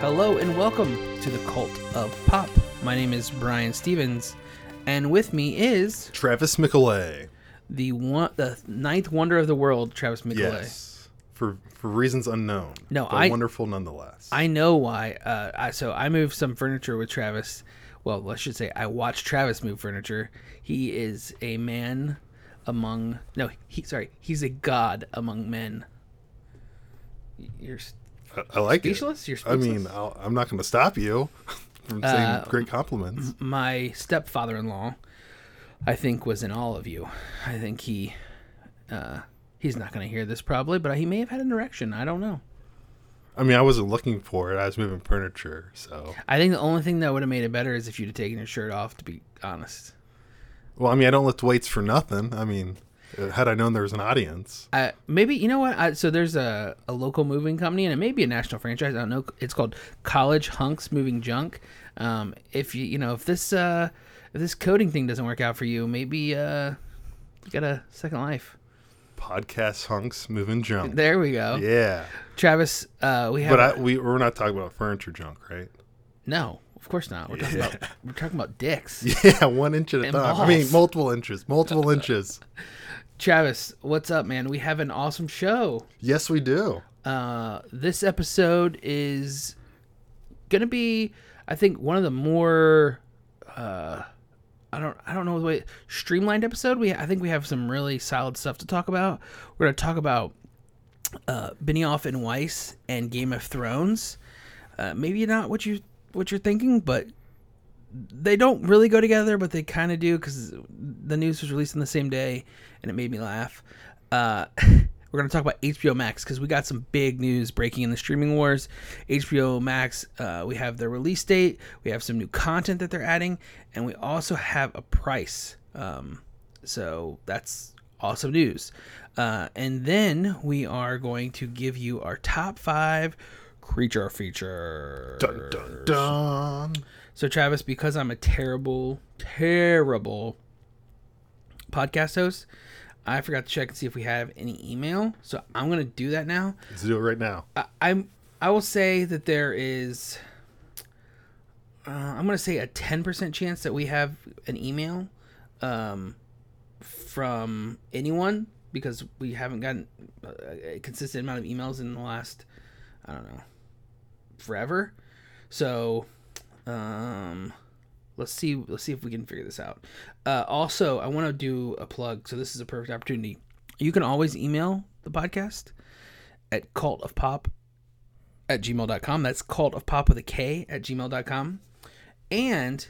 Hello and welcome to the Kult of Pop. My name is Brian Stevens, and with me is Travis Mickle. the one, the ninth wonder of the world, Travis Micolay. Yes. For for reasons unknown. No, I- wonderful nonetheless. I know why. Uh, I, so I moved some furniture with Travis. Well, I should say I watched Travis move furniture. He is a man among no, he sorry, he's a god among men. You're I, I like speechless? You're it. I mean. I'll, I'm not going to stop you from saying Uh, great compliments. my stepfather-in-law, I think, was in all of you. I think he, uh, he's not going to hear this probably, but he may have had an erection. I don't know. I mean, I wasn't looking for it. I was moving furniture, so. I think the only thing that would have made it better is if you'd have taken your shirt off. To be honest. Well, I mean, I don't lift weights for nothing. I mean, had I known there was an audience, Uh, maybe you know what? I, so there's a, a local moving company, and it may be a national franchise. I don't know. It's called College Hunks Moving Junk. Um, if you you know if this uh, if this coding thing doesn't work out for you, maybe uh, you got a second life. podcast hunks moving junk. There we go, Yeah, Travis. Uh, we have but I, we we're not talking about furniture junk, right? no, of course not. We're talking about we're talking about dicks. Yeah, one inch at a time. I mean, multiple inches, multiple inches. Travis, what's up, man? We have an awesome show. Yes, we do. Uh, this episode is gonna be, I think, one of the more, uh, I don't, I don't know the way streamlined episode. We, I think, we have some really solid stuff to talk about. We're gonna talk about uh, Benioff and Weiss and Game of Thrones. Uh, maybe not what you what you're thinking, but they don't really go together, but they kind of do because the news was released on the same day, and it made me laugh. Uh, we're gonna talk about HBO Max because we got some big news breaking in the streaming wars. HBO Max, uh, we have their release date, we have some new content that they're adding, and we also have a price. Um, so that's awesome news. Uh, and then we are going to give you our top five creature feature. Dun dun dun. So Travis, because I'm a terrible, terrible podcast host, I forgot to check and see if we have any email. So I'm gonna do that now. Let's do it right now. I, I'm I will say that there is uh, I'm gonna say a 10% chance that we have an email um, from anyone because we haven't gotten a, a consistent amount of emails in the last I don't know forever. So um, let's see let's see if we can figure this out. Uh, also, I want to do a plug. So this is a perfect opportunity. You can always email the podcast at cult of pop at gmail.com. That's cult of pop with a K at gmail.com. And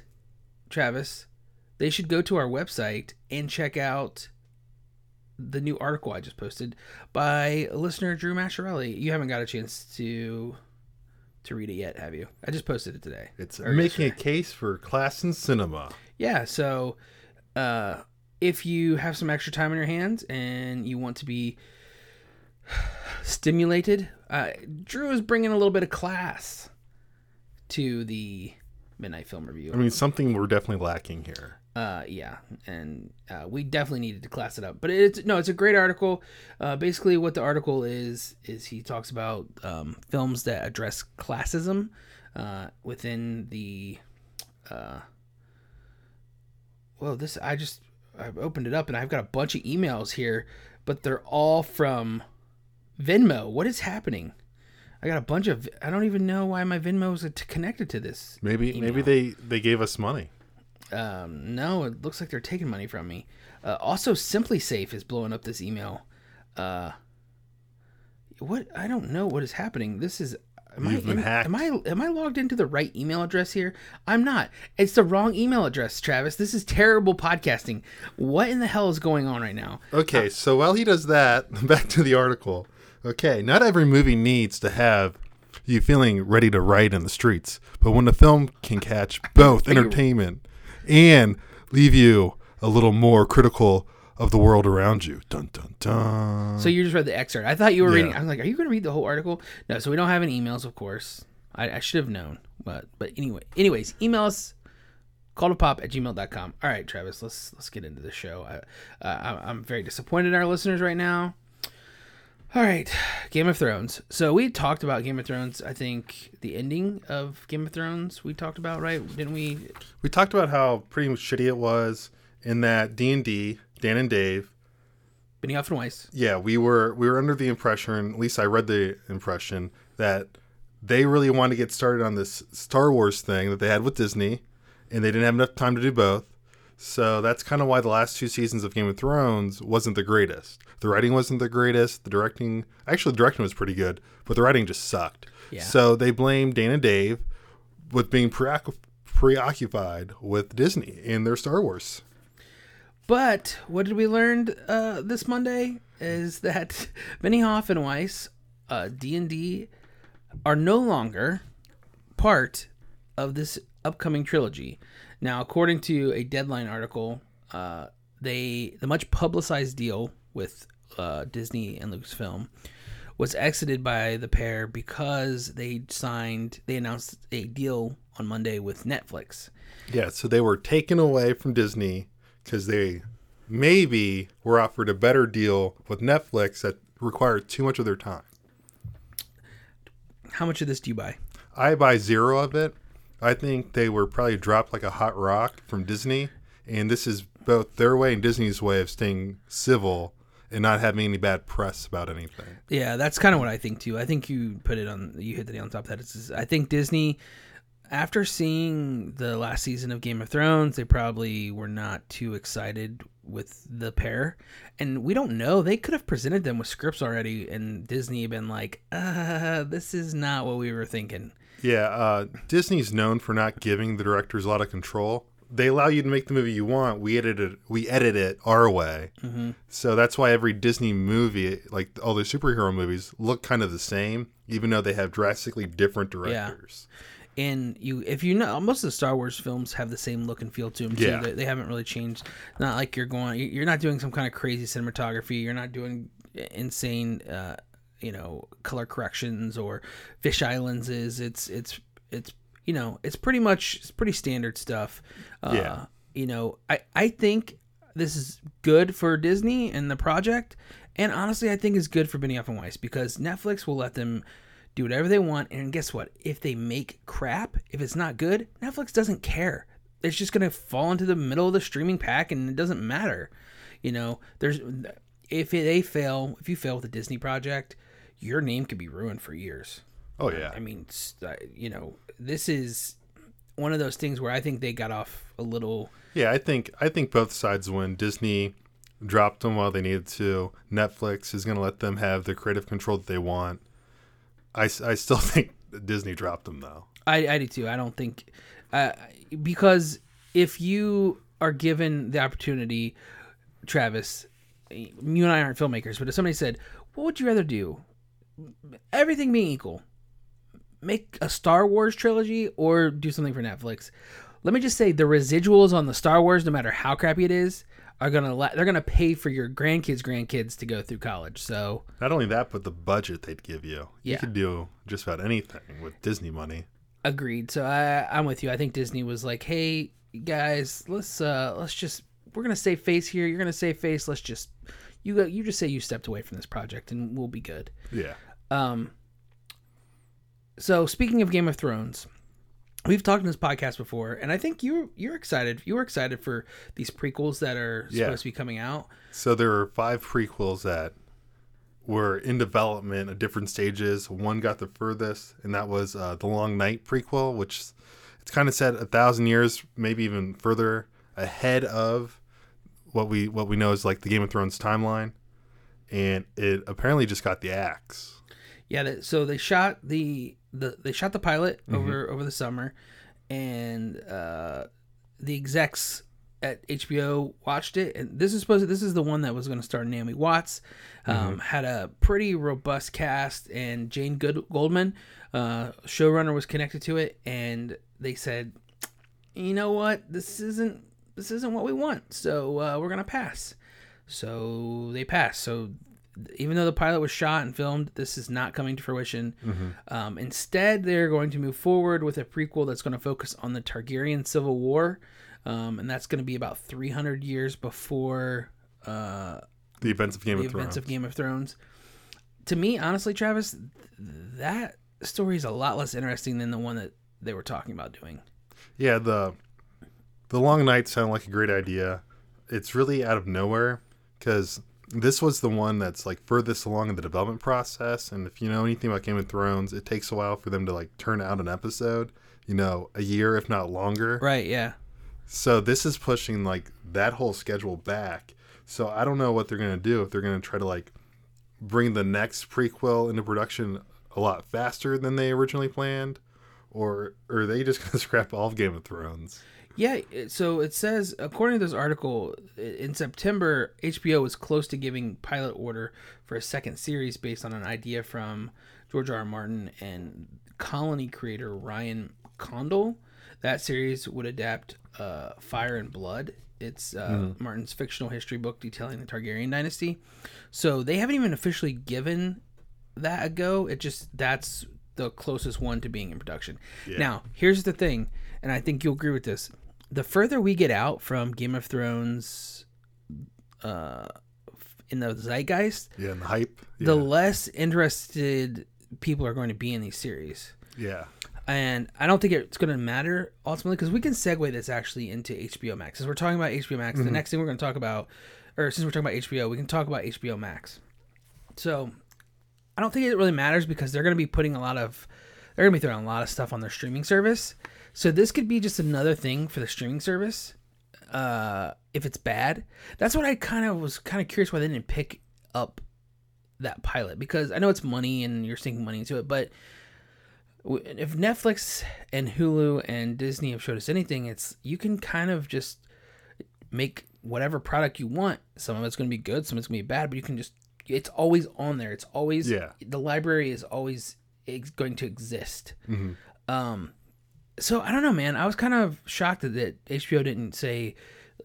Travis, they should go to our website and check out the new article I just posted by listener Drew Mascherelli. You haven't got a chance to to read it yet, have you? I just posted it today. It's making a case for class in cinema. Yeah, so uh, if you have some extra time on your hands and you want to be stimulated, uh, Drew is bringing a little bit of class to the midnight film review. I mean, something we're definitely lacking here. Uh, yeah, and uh, we definitely needed to class it up. But it's no, it's a great article. Uh, basically, what the article is is he talks about um, films that address classism uh, within the. Uh, well, this I just I've opened it up and I've got a bunch of emails here, but they're all from Venmo. What is happening? I got a bunch of. I don't even know why my Venmo is connected to this. Maybe maybe they they gave us money. Um, no, it looks like they're taking money from me. Uh, also, SimpliSafe is blowing up this email. Uh, what? I don't know what is happening. This is. Am You've I been in- hacked. Am I am I logged into the right email address here? I'm not. It's the wrong email address, Travis. This is terrible podcasting. What in the hell is going on right now? Okay, so while he does that, back to the article. Okay, not every movie needs to have you feeling ready to ride in the streets, but when the film can catch both entertainment and leave you a little more critical of the world around you. Dun dun dun. So you just read the excerpt. I thought you were Yeah. reading. I was like, are you going to read the whole article? No. So we don't have any emails, of course. I, I should have known, but but anyway, anyways, email us calltopop at gmail.com. All right, Travis, let's let's get into the show. I, uh, I'm very disappointed in our listeners right now. All right, Game of Thrones. So we talked about Game of Thrones. I think the ending of Game of Thrones we talked about, right? Didn't we? We talked about how pretty much shitty it was in that D and D, Dan and Dave. Benioff and Weiss. Yeah, we were we were under the impression, at least I read the impression that they really wanted to get started on this Star Wars thing that they had with Disney, and they didn't have enough time to do both. So that's kind of why the last two seasons of Game of Thrones wasn't the greatest. The writing wasn't the greatest. The directing, actually, the directing was pretty good, but the writing just sucked. Yeah. So they blame Dana Dave with being preoc- preoccupied with Disney and their Star Wars. But what did we learn uh, this Monday is that Benioff and Weiss, uh, D and D, are no longer part of this upcoming trilogy. Now, according to a Deadline article, uh, they the much publicized deal with uh, Disney and Lucasfilm was exited by the pair because they signed they announced a deal on Monday with Netflix. Yeah, so they were taken away from Disney because they maybe were offered a better deal with Netflix that required too much of their time. How much of this do you buy? I buy zero of it. I think they were probably dropped like a hot rock from Disney, and this is both their way and Disney's way of staying civil and not having any bad press about anything. Yeah, that's kind of what I think too. I think you put it on you hit the nail on top of that. It's, I think Disney after seeing the last season of Game of Thrones, they probably were not too excited with the pair. And we don't know. They could have presented them with scripts already and Disney been like, "Uh, this is not what we were thinking." Yeah, uh, Disney's known for not giving the directors a lot of control. They allow you to make the movie you want. We edit it. We edit it our way. Mm-hmm. So that's why every Disney movie, like all the superhero movies, look kind of the same, even though they have drastically different directors. and you if you know most of the star wars films have the same look and feel to them too Yeah. they, they haven't really changed not like you're going you're not doing some kind of crazy cinematography you're not doing insane uh you know color corrections or fisheye lenses it's it's it's you know it's pretty much it's pretty standard stuff. Uh Yeah. you know i i think this is good for disney and the project. And honestly i think it's good for benioff and weiss because netflix will let them do whatever they want. And guess what? If they make crap if it's not good netflix doesn't care. It's just going to fall into the middle of the streaming pack and it doesn't matter. You know there's if they fail if you fail with a disney project your name could be ruined for years Oh yeah, i mean uh, you know this is one of those things where i think they got off a little yeah. I think I think both sides win. Disney dropped them while they needed to. Netflix is going to let them have the creative control that they want. I, I still think Disney dropped them though. I, I do too. I don't think uh, because if you are given the opportunity, Travis, you and I aren't filmmakers, but if somebody said, "What would you rather do?" Everything being equal, make a Star Wars trilogy or do something for Netflix. Let me just say the residuals on the Star Wars, no matter how crappy it is, are gonna la- they're gonna pay for your grandkids' grandkids to go through college. So Not only that, but the budget they'd give you. You Yeah. could do just about anything with Disney money. Agreed. So I I'm with you. I think Disney was like, "Hey guys, let's uh let's just we're gonna save face here. You're gonna save face. Let's just you go. You just say you stepped away from this project, and we'll be good." Yeah. Um. So speaking of Game of Thrones, we've talked in this podcast before, and I think you you're excited. You were excited for these prequels that are Yeah. supposed to be coming out. So there are five prequels that were in development at different stages. One got the furthest, and that was uh, the Long Night prequel, which it's kind of set a thousand years, maybe even further ahead of what we what we know is like the Game of Thrones timeline. And it apparently just got the axe. Yeah, that, so they shot the the they shot the pilot Mm-hmm. over over the summer, and uh, the execs at HBO watched it, and this is supposed to, this is the one that was going to star Naomi Watts. Um, Mm-hmm. Had a pretty robust cast, and Jane Good Goldman, uh, showrunner, was connected to it, and they said, you know what, this isn't this isn't what we want, so uh, we're gonna pass. So they passed. So even though the pilot was shot and filmed, this is not coming to fruition. Um, instead, they're going to move forward with a prequel that's going to focus on the Targaryen Civil War, um, and that's going to be about 300 years before uh, The events of Game the of Thrones. of Game of Thrones. to me, honestly, Travis, that story is a lot less interesting than the one that they were talking about doing. Yeah, the the long night sounded like a great idea. It's really out of nowhere because this was the one that's like furthest along in the development process. And if you know anything about Game of Thrones, it takes a while for them to like turn out an episode. You know, a year if not longer. Right. Yeah. So this is pushing like that whole schedule back. So I don't know what they're gonna do if they're gonna try to like bring the next prequel into production a lot faster than they originally planned, or, or are they just gonna scrap all of Game of Thrones? Yeah, so it says according to this article, in September, HBO was close to giving pilot order for a second series based on an idea from George R. R. Martin and Colony creator Ryan Condal. That series would adapt uh, Fire and Blood. It's uh, mm. Martin's fictional history book detailing the Targaryen dynasty. So they haven't even officially given that a go. It just that's the closest one to being in production. Yeah. Now, here's the thing, and I think you'll agree with this. The further we get out from Game of Thrones uh in the zeitgeist, yeah, and the hype, yeah. the less interested people are going to be in these series. Yeah. And I don't think it's going to matter ultimately because we can segue this actually into HBO Max. Since we're talking about HBO Max, mm-hmm. the next thing we're going to talk about, or since we're talking about HBO, we can talk about HBO Max. So I don't think it really matters because they're going to be putting a lot of they're going to be throwing a lot of stuff on their streaming service. So this could be just another thing for the streaming service. Uh, if it's bad, that's what I kind of was kind of curious why they didn't pick up that pilot because I know it's money and you're sinking money into it, but if Netflix and Hulu and Disney have showed us anything, it's you can kind of just make whatever product you want. Some of it's going to be good, some of it's going to be bad, but you can just it's always on there. It's always yeah. The library is always ex- going to exist. Mm-hmm. Um, so I don't know, man. I was kind of shocked that HBO didn't say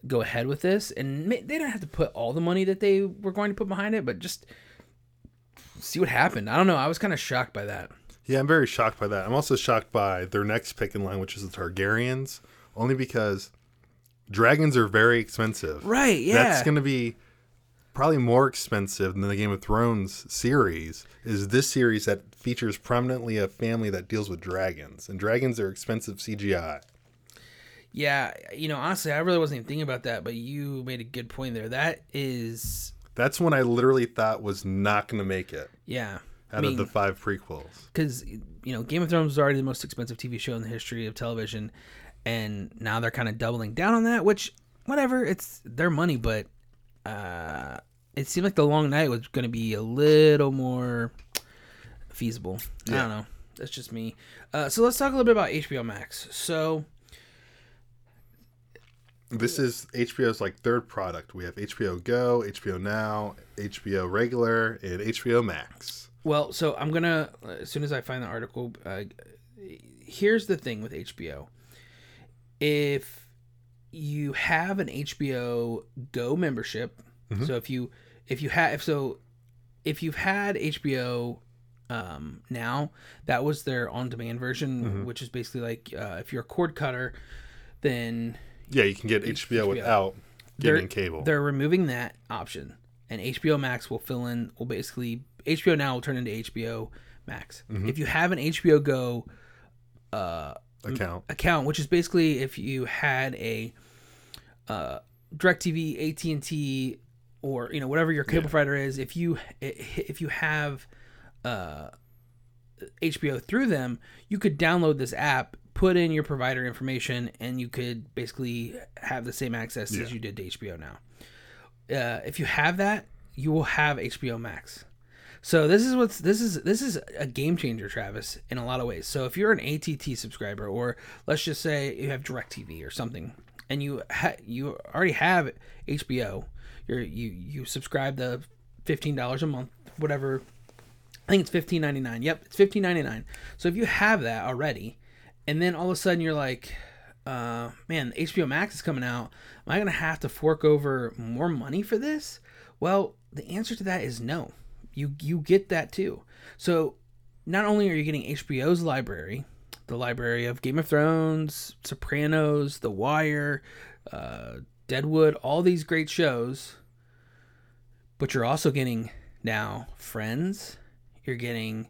go ahead with this, and they didn't have to put all the money that they were going to put behind it, but just see what happened. I don't know. I was kind of shocked by that. Yeah, I'm very shocked by that. I'm also shocked by their next pick in line, which is the Targaryens, only because dragons are very expensive. Right. Yeah. That's going to be probably more expensive than the Game of Thrones series is this series that features prominently a family that deals with dragons, and dragons are expensive CGI. Yeah, you know, honestly, I really wasn't even thinking about that, but you made a good point there. That is. That's one I literally thought was not going to make it. Yeah. Out I mean, of the five prequels. Because, you know, Game of Thrones was already the most expensive TV show in the history of television. And now they're kind of doubling down on that, which, whatever, it's their money, but uh, it seemed like the long night was going to be a little more feasible. Yeah. I don't know. That's just me. Uh, so let's talk a little bit about HBO Max. So this is HBO's like third product. We have HBO Go, HBO Now, HBO Regular, and HBO Max. Well, so I'm gonna as soon as I find the article. Uh, here's the thing with HBO. If you have an HBO Go membership, mm-hmm. so if you if you have if so if you've had HBO um, now, that was their on-demand version, mm-hmm. which is basically like uh, if you're a cord cutter, then yeah, you can get HBO, HBO. without getting they're, cable. They're removing that option, and HBO Max will fill in. Will basically HBO now will turn into HBO Max. Mm-hmm. If you have an HBO Go uh, account, account, which is basically if you had a uh, DirecTV, AT and T, or you know whatever your cable yeah. provider is if you if you have uh, HBO through them you could download this app put in your provider information and you could basically have the same access yeah. as you did to HBO now uh, if you have that you will have HBO Max so this is what's this is this is a game changer, Travis, in a lot of ways. So if you're an ATT subscriber, or let's just say you have DirecTV or something, and you ha- you already have HBO, you're you you subscribe the fifteen dollars a month, whatever. I think it's fifteen ninety nine. Yep, it's fifteen ninety nine. So if you have that already, and then all of a sudden you're like, uh, man, HBO Max is coming out. Am I gonna have to fork over more money for this? Well, the answer to that is no. You you get that too. So not only are you getting HBO's library, the library of Game of Thrones, Sopranos, The Wire, uh, Deadwood, all these great shows. But you're also getting now Friends You're getting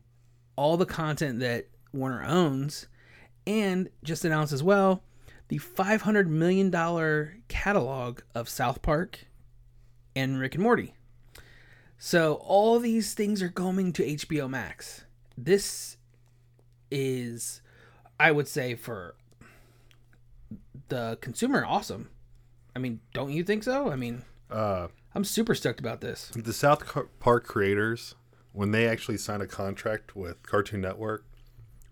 all the content that Warner owns, and just announced as well the $500 million catalog of South Park and Rick and Morty. So all these things are going to HBO Max. This is, I would say, for the consumer, awesome. I mean, don't you think so? I mean, Uh, I'm super stoked about this. the South Park creators, when they actually signed a contract with Cartoon Network,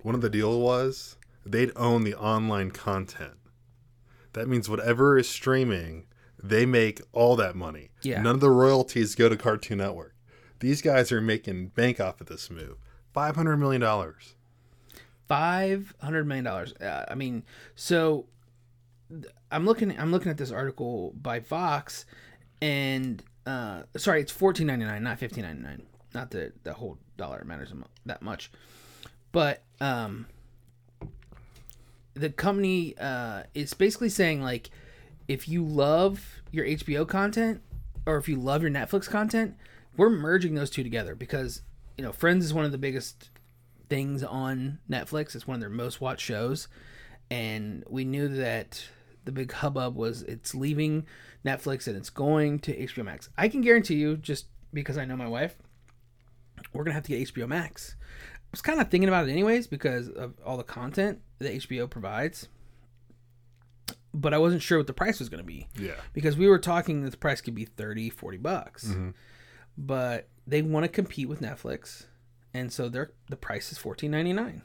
one of the deal was they'd own the online content. That means whatever is streaming, they make all that money. Yeah. None of the royalties go to Cartoon Network. These guys are making bank off of this move. Five hundred million dollars. Five hundred million dollars. Uh, I mean, so I'm looking. I'm looking at this article by Vox, and uh, sorry, it's fourteen ninety nine, not fifteen ninety nine. Not that the whole dollar matters that much, but um, the company uh, is basically saying like, if you love your HBO content or if you love your Netflix content, we're merging those two together because you know Friends is one of the biggest things on Netflix. It's one of their most watched shows, and we knew that the big hubbub was it's leaving Netflix and it's going to HBO Max. I can guarantee you, just because I know my wife, we're gonna have to get HBO Max. I was kind of thinking about it anyways because of all the content that HBO provides, but I wasn't sure what the price was gonna be Yeah. because we were talking that the price could be 30 40 bucks mm-hmm. but they want to compete with netflix and so their the price is 14.99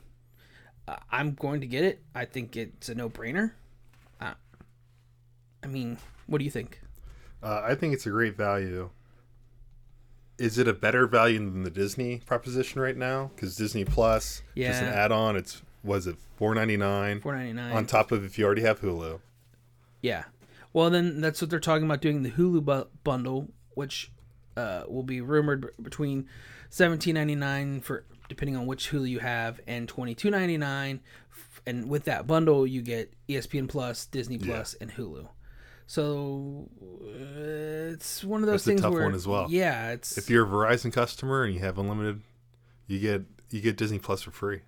uh, i'm going to get it i think it's a no-brainer uh, i mean what do you think Uh, I think it's a great value. Is it a better value than the Disney proposition right now? Because Disney Plus, yeah. just an add-on. It's was it four ninety nine 4.99 on top of if you already have Hulu. yeah well then that's what they're talking about doing the hulu bu- bundle which uh, will be rumored b- between 17.99 for depending on which hulu you have and 22.99 F- and with that bundle you get espn plus disney plus and hulu so uh, it's one of those That's a things tough where one as well. yeah it's If you're a Verizon customer and you have unlimited, you get you get Disney Plus for free.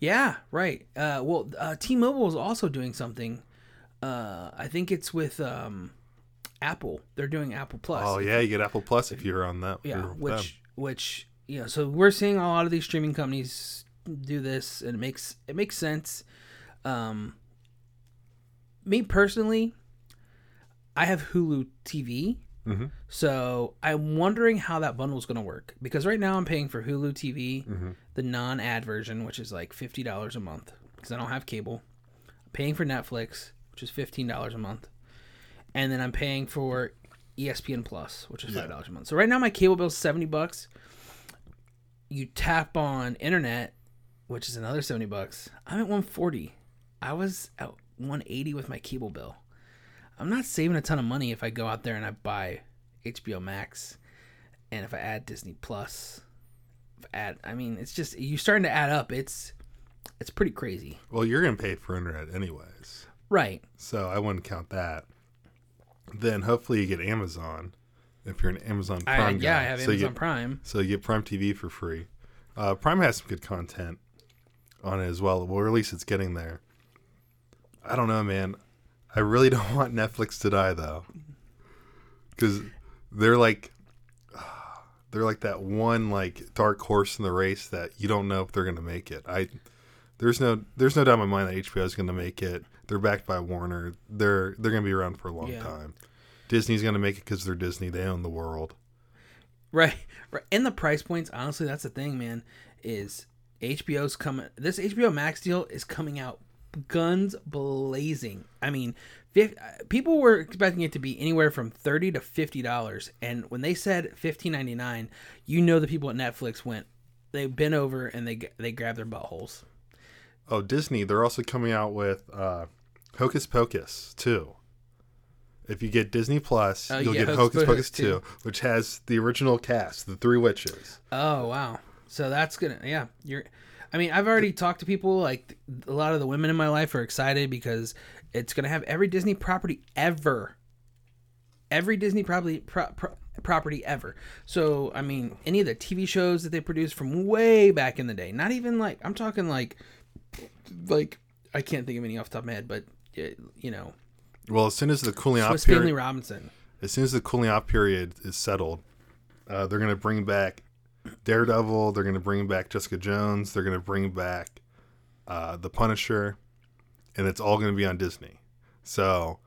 Yeah, right. Uh, well, uh, T-Mobile is also doing something. Uh, I think it's with um, Apple. They're doing Apple Plus. Oh yeah, you get Apple Plus if you're on that. yeah. Which. Which, you know, so we're seeing a lot of these streaming companies do this, and it makes it makes sense. Um, me personally, I have Hulu TV. Mhm. So I'm wondering how that bundle is going to work because right now I'm paying for Hulu TV, Mm-hmm. the non-ad version, which is like fifty dollars a month because I don't have cable. I'm paying for Netflix, which is fifteen dollars a month, and then I'm paying for ESPN Plus, which is five dollars a month. So right now my cable bill is seventy bucks. You tap on internet, which is another seventy bucks. I'm at one forty. I was at one eighty with my cable bill. I'm not saving a ton of money if I go out there and I buy HBO Max, and if I add Disney Plus, if I add, I mean, it's just you're starting to add up. It's it's pretty crazy, Well, you're gonna pay for internet anyways, right? so I wouldn't count that. Then hopefully you get Amazon if you're an Amazon I, Prime yeah, guy. I have so Amazon get, Prime. So you get Prime TV for free. Uh, Prime has some good content on it as well. Well, at least it's getting there. I don't know, man. I really don't want Netflix to die though, because they're like, they're like that one like dark horse in the race that you don't know if they're gonna make it. I there's no there's no doubt in my mind that HBO is gonna make it. They're backed by Warner. They're they're gonna be around for a long Yeah. time. Disney's gonna make it because they're Disney. They own the world. Right, right. And the price points, honestly, that's the thing, man. Is HBO's coming? This HBO Max deal is coming out guns blazing. I mean, fif- uh, people were expecting it to be anywhere from thirty to fifty dollars, and when they said fifteen ninety nine, you know the people at Netflix went, they bent over and they they grabbed their buttholes. Oh, Disney, they're also coming out with uh, Hocus Pocus 2. If you get Disney Plus, Oh, you'll yeah, get Hocus Hocus Pocus Pocus 2, which has the original cast, the three witches. Oh wow! So that's gonna yeah. You're, I mean, I've already talked to people. Like a lot of the women in my life are excited because it's gonna have every Disney property ever. Every Disney property pro, pro, property ever. So I mean, any of the TV shows that they produced from way back in the day, not even like I'm talking like like I can't think of any off the top of my head, but you know, Well, as soon as the cooling off Swiss Family period, Robinson. as soon as the cooling off period is settled, uh, they're gonna bring back Daredevil. They're gonna bring back Jessica Jones. They're gonna bring back uh, the Punisher, and it's all gonna be on Disney. So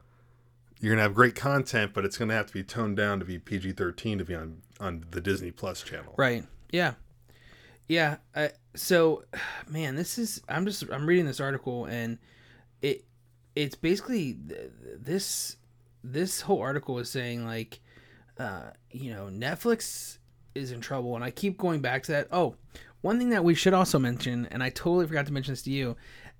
you're gonna have great content, but it's gonna have to be toned down to be PG-13 to be on on the Disney Plus channel. Right. Yeah. Yeah. I, so, man, this is. I'm just. I'm reading this article, and it. It's basically th- this. This whole article is saying like, uh, you know, Netflix is in trouble, and I keep going back to that. Oh, one thing that we should also mention, and I totally forgot to mention this to you,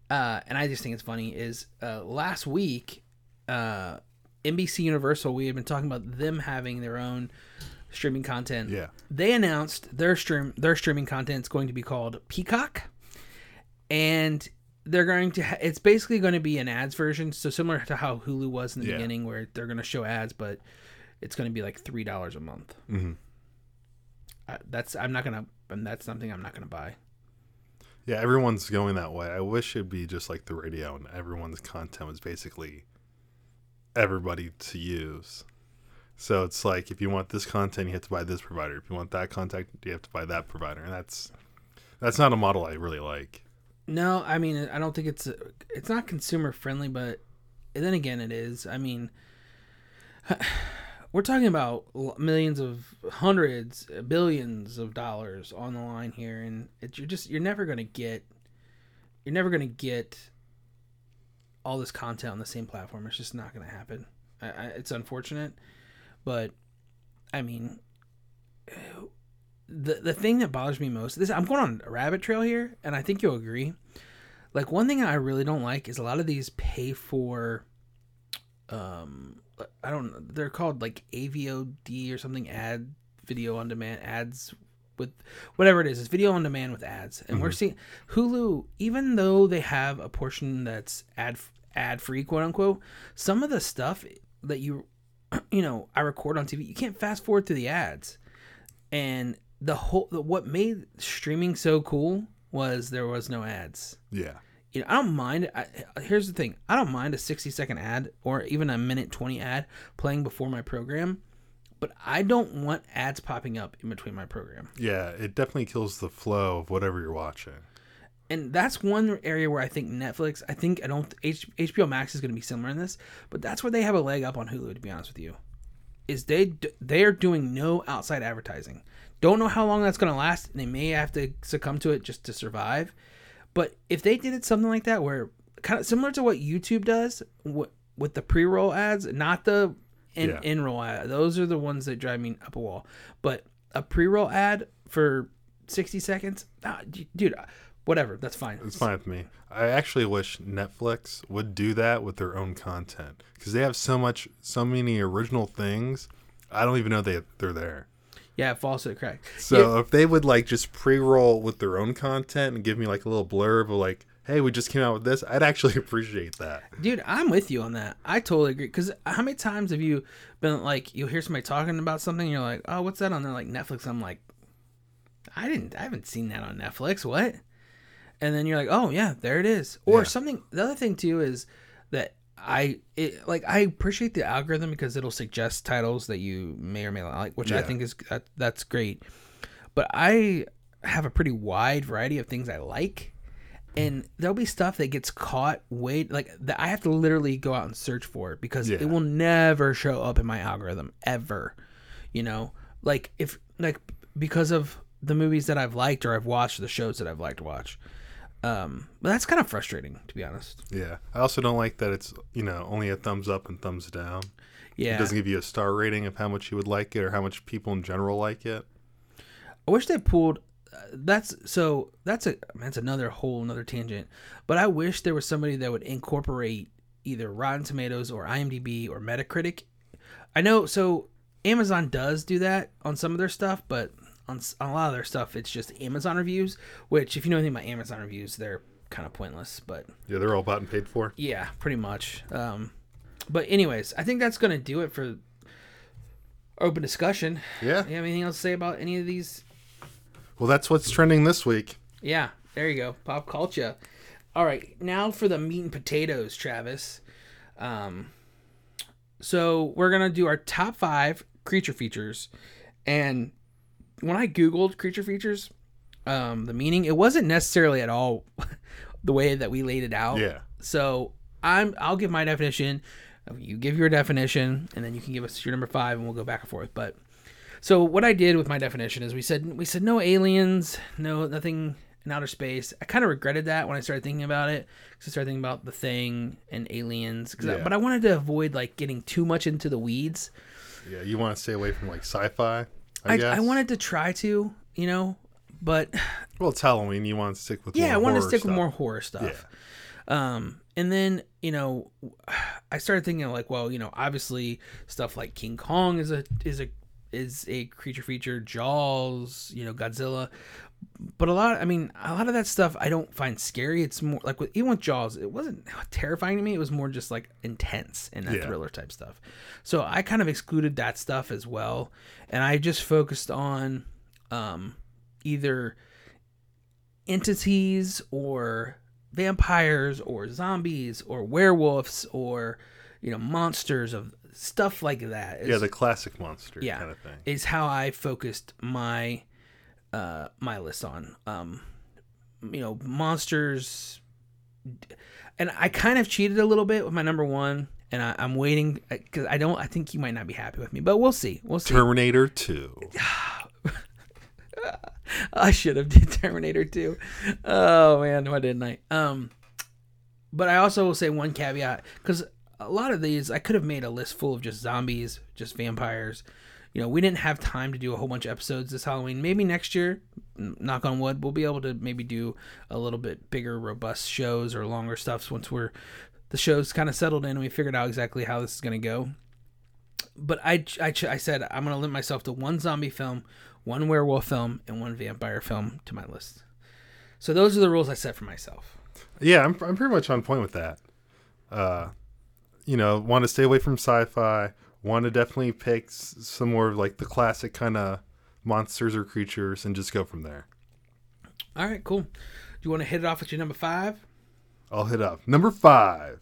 uh, and I just think it's funny is uh, last week, uh, NBC Universal. We had been talking about them having their own streaming content Yeah. they announced their stream their streaming content is going to be called Peacock, and they're going to ha- it's basically going to be an ads version, so similar to how Hulu was in the Yeah. beginning, where they're going to show ads, but it's going to be like three dollars a month. hmm Uh, that's I'm not gonna, and that's something I'm not gonna buy. Yeah, everyone's going that way. I wish it'd be just like the radio and everyone's content was basically everybody to use. So it's like if you want this content, you have to buy this provider. If you want that content, you have to buy that provider. And that's that's not a model I really like. No, I mean I don't think it's it's not consumer friendly, but then again it is. I mean, we're talking about millions of hundreds, billions of dollars on the line here, and it, you're just you're never gonna get you're never gonna get all this content on the same platform. It's just not gonna happen. I, I, it's unfortunate, but I mean, the the thing that bothers me most this I'm going on a rabbit trail here, and I think you'll agree. Like one thing I really don't like is a lot of these pay for, um, I don't they're called like AVOD or something, ad video on demand ads with whatever it is. It's video on demand with ads, and we're seeing Hulu, even though they have a portion that's ad ad free, quote unquote. Some of the stuff that you, you know, I record on TV, you can't fast forward through the ads and the whole the, what made streaming so cool was there was no ads Yeah. you know i don't mind I, here's the thing i don't mind a 60 second ad or even a minute 20 ad playing before my program but i don't want ads popping up in between my program Yeah, it definitely kills the flow of whatever you're watching. And that's one area where I think Netflix, I think I don't H, HBO Max is going to be similar in this, but that's where they have a leg up on Hulu. To be honest with you, is they they are doing no outside advertising. Don't know how long that's going to last. And they may have to succumb to it just to survive. But if they did it something like that, where kind of similar to what YouTube does w- with the pre roll ads, not the in Yeah. in roll ad. Those are the ones that drive me up a wall. But a pre roll ad for sixty seconds, ah, dude, whatever, that's fine. It's fine with me. I actually wish Netflix would do that with their own content because they have so much, so many original things. I don't even know they they're there. Yeah, it falls to the crack. So if they would like just pre-roll with their own content and give me like a little blurb of like, "Hey, we just came out with this," I'd actually appreciate that. Dude, I'm with you on that. I totally agree. Because how many times have you been like, you'll hear somebody talking about something, and you're like, oh, what's that on there? Like Netflix. I'm like, I didn't, I haven't seen that on Netflix. What? And then you're like, oh yeah, there it is. Or Yeah. something. The other thing too is that I it, like I appreciate the algorithm because it'll suggest titles that you may or may not like, which I think is that, that's great. But I have a pretty wide variety of things I like and there'll be stuff that gets caught way like that I have to literally go out and search for it because Yeah. it will never show up in my algorithm ever. You know, like if like because of the movies that I've liked or I've watched, the shows that I've liked to watch. Um, but that's kind of frustrating to be honest. Yeah. I also don't like that it's you know only a thumbs up and thumbs down. Yeah, It doesn't give you a star rating of how much you would like it or how much people in general like it. I wish they pulled. Uh, that's so. That's a. That's another whole another tangent. But I wish there was somebody that would incorporate either Rotten Tomatoes or IMDb or Metacritic. I know. So Amazon does do that on some of their stuff, but on, on a lot of their stuff, it's just Amazon reviews. Which, if you know anything about Amazon reviews, they're kind of pointless. But Yeah, they're all bought and paid for. yeah, pretty much. Um, but anyways, I think that's gonna do it for open discussion. Yeah. You have anything else to say about any of these? Well, that's what's trending this week. Yeah, there you go. Pop culture. All right, now for the meat and potatoes, Travis. Um, so we're gonna do our top five creature features, and when I googled creature features, um, the meaning it wasn't necessarily at all the way that we laid it out. Yeah. So I'm I'll give my definition. You give your definition, and then you can give us your number five, and we'll go back and forth. But so what I did with my definition is we said we said no aliens, no nothing in outer space. I kind of regretted that when I started thinking about it because I started thinking about the thing and aliens. 'cause I- Yeah. but I wanted to avoid like getting too much into the weeds. Yeah, you want to stay away from like sci-fi. I, I. I wanted to try to, you know, but Well, it's Halloween. You want to stick with yeah, I wanted to stick stuff. with more horror stuff. Um, and then you know, I started thinking like, well, you know, obviously stuff like King Kong is a is a is a creature feature, Jaws, you know, Godzilla. But a lot, I mean, a lot of that stuff I don't find scary. It's more like with even with Jaws, it wasn't terrifying to me. It was more just like intense and that Yeah. thriller type stuff. So I kind of excluded that stuff as well, and I just focused on um, either entities or vampires or zombies or werewolves or you know monsters of stuff like that is, Yeah, the classic monster yeah, kind of thing. is how I focused my uh my list on um you know monsters and I kind of cheated a little bit with my number one and I, I'm waiting because I don't I think you might not be happy with me but we'll see we'll see Terminator 2. I should have did Terminator 2. Oh man, why didn't I? Um, but I also will say one caveat because a lot of these I could have made a list full of just zombies, just vampires. You know, we didn't have time to do a whole bunch of episodes this Halloween. Maybe next year, knock on wood, we'll be able to maybe do a little bit bigger, robust shows or longer stuffs once we're the show's kind of settled in and we figured out exactly how this is going to go but I, I, I said I'm going to limit myself to one zombie film, one werewolf film, and one vampire film to my list. So those are the rules I set for myself. Yeah, I'm, I'm pretty much on point with that. Uh, you know, want to stay away from sci-fi. Want to definitely pick some more of like the classic kind of monsters or creatures and just go from there. All right, cool. Do you want to hit it off with your number five? I'll hit up number five.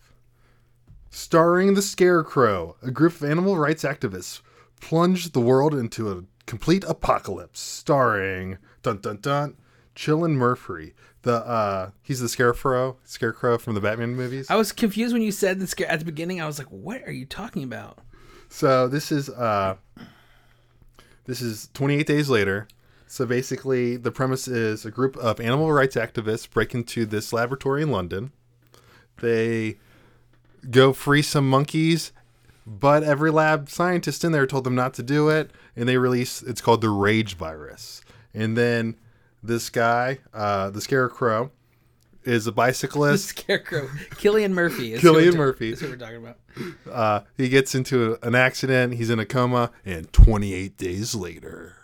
Starring the Scarecrow, a group of animal rights activists plunge the world into a complete apocalypse. Starring dun dun dun, Cillian Murphy. The uh, he's the Scarecrow, Scarecrow from the Batman movies. I was confused when you said this at the beginning. I was like, "What are you talking about?" So this is uh this is 28 days later. So basically the premise is a group of animal rights activists break into this laboratory in London. They go free some monkeys, but every lab scientist in there told them not to do it and they release it's called the rage virus. And then this guy, uh the scarecrow is a The bicyclist Scarecrow, Cillian Murphy. Is we're Murphy. Is who we're talking about. uh, he gets into an accident. He's in a coma, and 28 days later,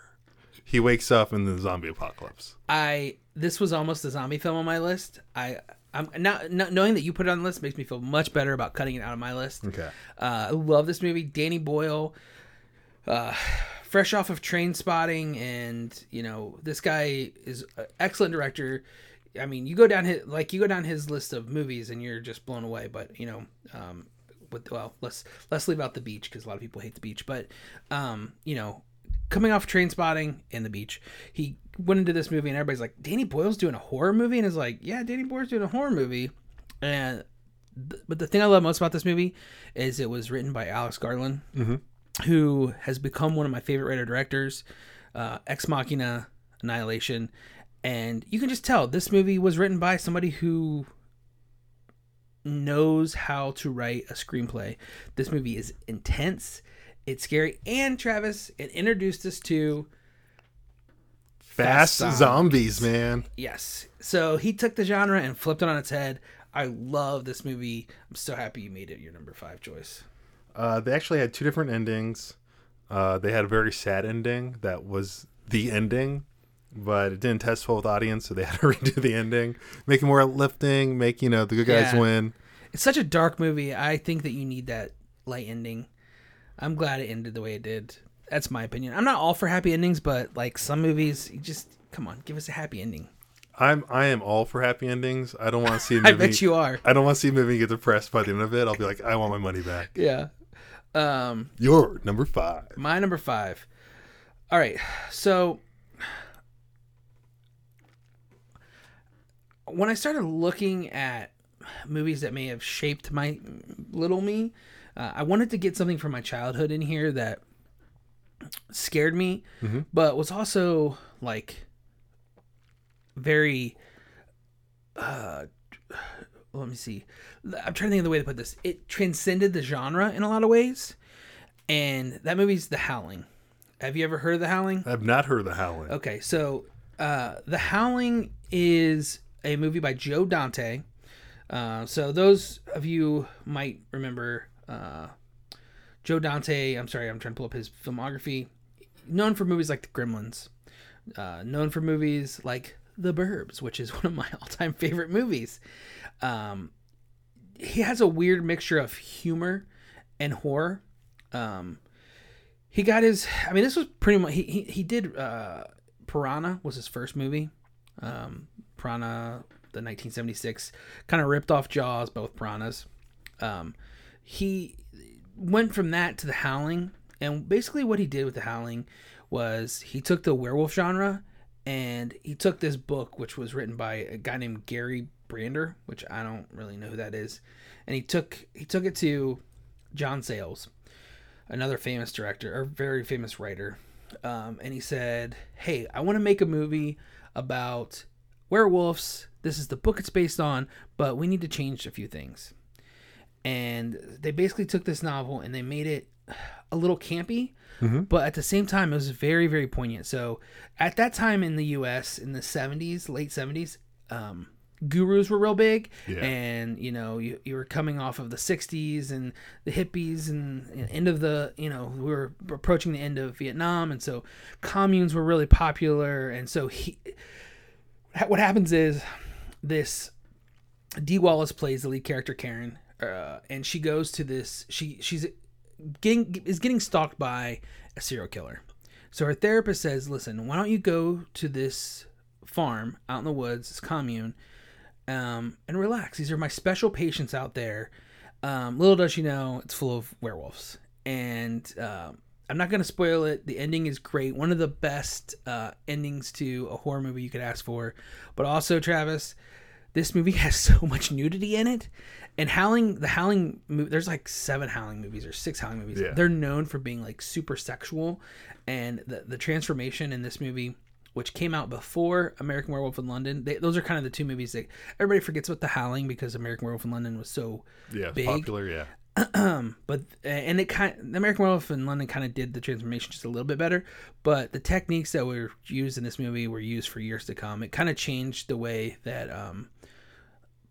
he wakes up in the zombie apocalypse. I this was almost a zombie film on my list. I I'm not, not knowing that you put it on the list makes me feel much better about cutting it out of my list. Okay. Uh, I love this movie. Danny Boyle, uh, fresh off of Trainspotting, and you know this guy is an excellent director. I mean, you go down his like you go down his list of movies, and you're just blown away. But you know, um, with well, let's let's leave out the beach because a lot of people hate the beach. But um, you know, coming off Trainspotting and the beach, he went into this movie, and everybody's like, Danny Boyle's doing a horror movie, and is like, yeah, Danny Boyle's doing a horror movie, and th- but the thing I love most about this movie is it was written by Alex Garland, who has become one of my favorite writer directors. Uh, Ex Machina, Annihilation, and you can just tell this movie was written by somebody who knows how to write a screenplay. This movie is intense, it's scary, and Travis it introduced us to Fast, Fast zombies, man. Yes. So he took the genre and flipped it on its head. I love this movie. I'm so happy you made it your number five choice. Uh, they actually had two different endings. Uh, they had a very sad ending that was the ending, but it didn't test well with audience, so they had to redo the ending, make it more uplifting, make you know the good guys Yeah. win. It's such a dark movie. I think that you need that light ending. I'm glad it ended the way it did. That's my opinion. I'm not all for happy endings, but like some movies, you just come on, give us a happy ending. I'm I am all for happy endings. I don't want to see a movie. I bet you are. I don't want to see a movie get depressed by the end of it. I'll be like, I want my money back. Yeah. Um, You're number five. my number five. All right, so when I started looking at movies that may have shaped my little me, uh, I wanted to get something from my childhood in here that scared me, but was also like very. Uh, let me see. I'm trying to think of the way to put this. It transcended the genre in a lot of ways, and that movie's The Howling. Have you ever heard of The Howling? I've not heard of the Howling. Okay, so uh, The Howling is a movie by Joe Dante. Uh, so those of you might remember uh, Joe Dante. I'm sorry, I'm trying to pull up his filmography. Known for movies like The Gremlins. Uh, known for movies like The Burbs, which is one of my all-time favorite movies. Um, he has a weird mixture of humor and horror. Um, he got his. I mean, this was pretty much. He he, he did. Uh, Piranha was his first movie. Um, Piranha, the 1976, kind of ripped off Jaws, both piranhas. Um, he went from that to The Howling, and basically what he did with The Howling was he took the werewolf genre and he took this book, which was written by a guy named Gary Brandner, which I don't really know who that is, and he took he took it to John Sayles, another famous director or very famous writer, um, and he said, "Hey, I want to make a movie about werewolves. This is the book it's based on, but we need to change a few things." And they basically took this novel and they made it a little campy, but at the same time, it was very, very poignant. So at that time in the U.S. in the '70s, late '70s, um, gurus were real big, Yeah. and you know you, you were coming off of the '60s and the hippies and, and end of the you know we were approaching the end of Vietnam, and so communes were really popular, and so he. What happens is this Dee Wallace plays the lead character Karen, uh, and she goes to this. She she's getting is getting stalked by a serial killer. So her therapist says, "Listen, why don't you go to this farm out in the woods, this commune, um, and relax. These are my special patients out there. Um, little does she know, it's full of werewolves, and um I'm not going to spoil it. The ending is great. One of the best uh, endings to a horror movie you could ask for. But also, Travis, this movie has so much nudity in it. And Howling, the Howling movie, there's like seven Howling movies or six Howling movies. Yeah. They're known for being like super sexual. And the, the transformation in this movie, which came out before American Werewolf in London, they, those are kind of the two movies that everybody forgets about the Howling because American Werewolf in London was so Yeah, Big. popular. Yeah. but and it kind the American Werewolf in London kind of did the transformation just a little bit better, but the techniques that were used in this movie were used for years to come. It kind of changed the way that um,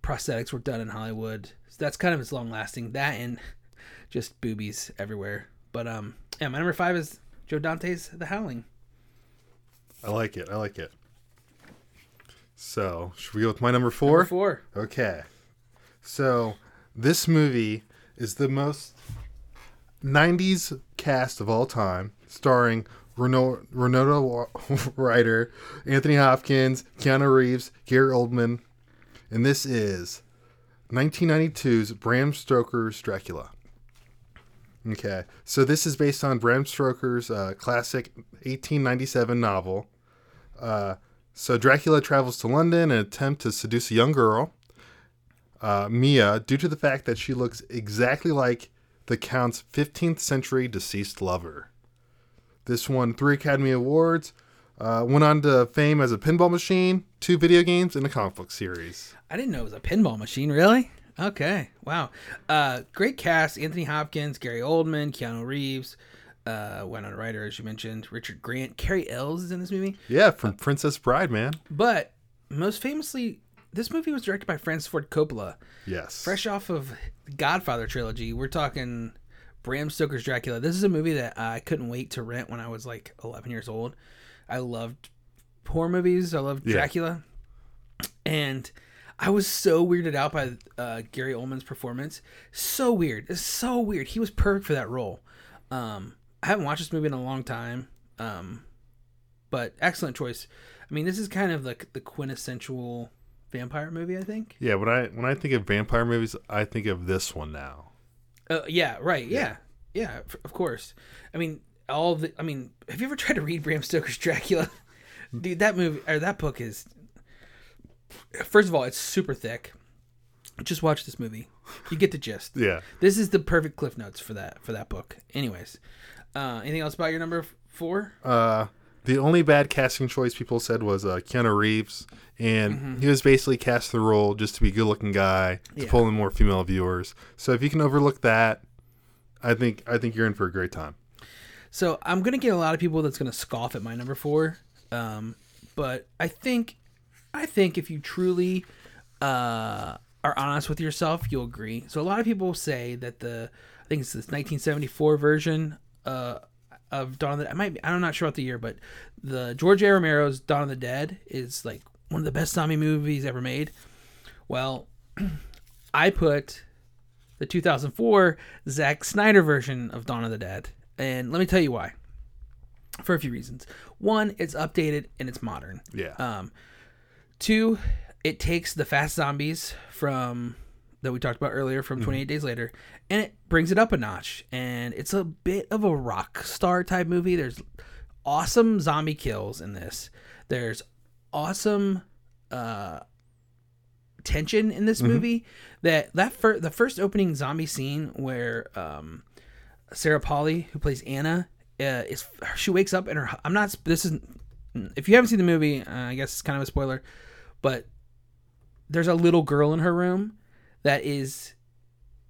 prosthetics were done in Hollywood. So that's kind of its long lasting. That and just boobies everywhere. But um, yeah, my number five is Joe Dante's The Howling. I like it. I like it. So, should we go with my number four? Number four. Okay. So, this movie is the most 90s cast of all time, starring Renault, Renato Ryder, Anthony Hopkins, Keanu Reeves, Gary Oldman. And this is 1992's Bram Stoker's Dracula. Okay. So, this is based on Bram Stoker's uh, classic 1897 novel. Uh, so Dracula travels to London in attempt to seduce a young girl, uh, Mia, due to the fact that she looks exactly like the Count's 15th century deceased lover. This won three Academy Awards, uh, went on to fame as a pinball machine, two video games, and a comic book series. I didn't know it was a pinball machine. Really? Okay. Wow. Uh, great cast: Anthony Hopkins, Gary Oldman, Keanu Reeves, uh, Winona Ryder, as you mentioned, Richard Grant, Cary Elwes is in this movie. Yeah, from Princess Bride, man. But most famously, this movie was directed by Francis Ford Coppola, Yes. fresh off of the Godfather trilogy. We're talking Bram Stoker's Dracula. This is a movie that I couldn't wait to rent when I was like 11 years old. I loved horror movies. I loved Yeah. Dracula, and I was so weirded out by uh, Gary Oldman's performance. So weird. It's so weird. He was perfect for that role. Um, I haven't watched this movie in a long time. Um, but excellent choice. I mean, this is kind of like the quintessential vampire movie. I think. Yeah, when I when I think of vampire movies, I think of this one now. Uh, yeah. Right. Yeah. Yeah. f- of course. I mean, all the. I mean, have you ever tried to read Bram Stoker's Dracula? Dude, that movie or that book is. First of all, it's super thick. Just watch this movie. You get the gist. Yeah. This is the perfect cliff notes for that for that book. Anyways, uh, anything else about your number four? Uh, the only bad casting choice people said was uh, Keanu Reeves, and he was basically cast the role just to be a good-looking guy to Mm-hmm. Yeah. pull in more female viewers. So if you can overlook that, I think I think you're in for a great time. So I'm gonna get a lot of people that's gonna scoff at my number four, um, but I think, I think if you truly uh, are honest with yourself, you'll agree. So a lot of people say that the, I think it's this 1974 version uh, of Dawn of the. I might, be, I'm not sure about the year, but the George A. Romero's Dawn of the Dead is like one of the best zombie movies ever made. Well, I put the 2004 Zack Snyder version of Dawn of the Dead. And let me tell you why. For a few reasons. One, it's updated and it's modern. Yeah. Um, two, it takes the fast zombies from that we talked about earlier from 28 Days Later, and it brings it up a notch. And it's a bit of a rock star type movie. There's awesome zombie kills in this. There's awesome uh, tension in this movie. That that fir- the first opening zombie scene where um, Sarah Polley, who plays Anna, uh, is she wakes up and her I'm not this is if you haven't seen the movie, uh, I guess it's kind of a spoiler, but there's a little girl in her room that is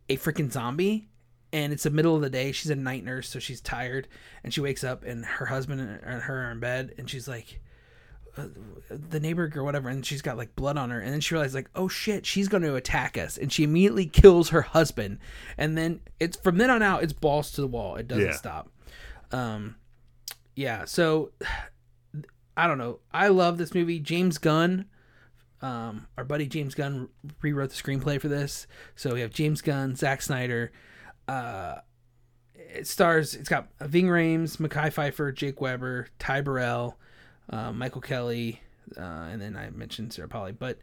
a freaking zombie and it's the middle of the day. She's a night nurse so she's tired and she wakes up and her husband and her are in bed and she's like uh, the neighbor or whatever and she's got like blood on her and then she realizes like oh shit she's going to attack us and she immediately kills her husband and then it's from then on out it's balls to the wall. It doesn't Yeah. stop. Um yeah so i don't know. I love this movie. James gunn um, our buddy James Gunn rewrote the screenplay for this. So we have James Gunn, Zack Snyder. Uh, it stars. It's got Ving Rhames, Mekhi Phifer, Jake Weber, Ty Burrell, uh, Michael Kelly, uh, and then I mentioned Sarah Polley. But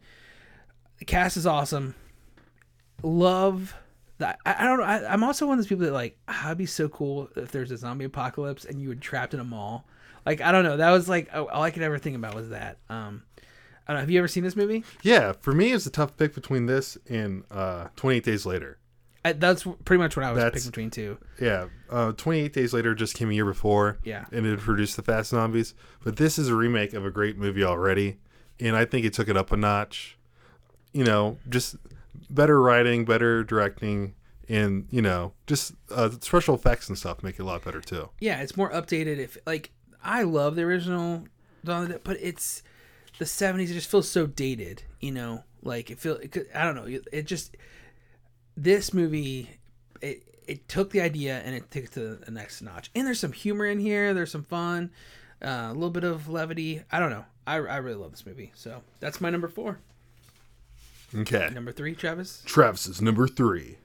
the cast is awesome. Love. I, I don't know. I, I'm also one of those people that like. "Ah, It'd be so cool if there's a zombie apocalypse and you were trapped in a mall. Like I don't know. That was like oh, all I could ever think about was that. Um, I don't know. Have you ever seen this movie? yeah. For me, it's a tough pick between this and uh, 28 Days Later. I, that's pretty much what I was That's- picking between two. Yeah, uh, 28 Days Later just came a year before. Yeah. And it produced the Fast Zombies. But this is a remake of a great movie already. And I think it took it up a notch. You know, just better writing, better directing, and, you know, just uh, special effects and stuff make it a lot better too. Yeah, it's more updated. If like I love the original Dawn of the Dead, but it's the '70s. It just feels so dated. You know, like it feel. It, I don't know. It just this movie. It it took the idea and it took it to the next notch. And there's some humor in here. There's some fun. Uh, a little bit of levity. I don't know. I, I really love this movie. So that's my number four. Okay. Number three, Travis. Travis's number three.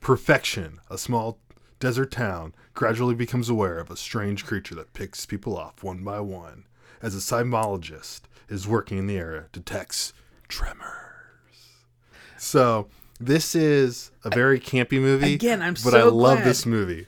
Perfection. A small desert town gradually becomes aware of a strange creature that picks people off one by one. As a seismologist is working in the area, detects tremors. So this is a very campy movie. Again, I'm but I love glad. this movie.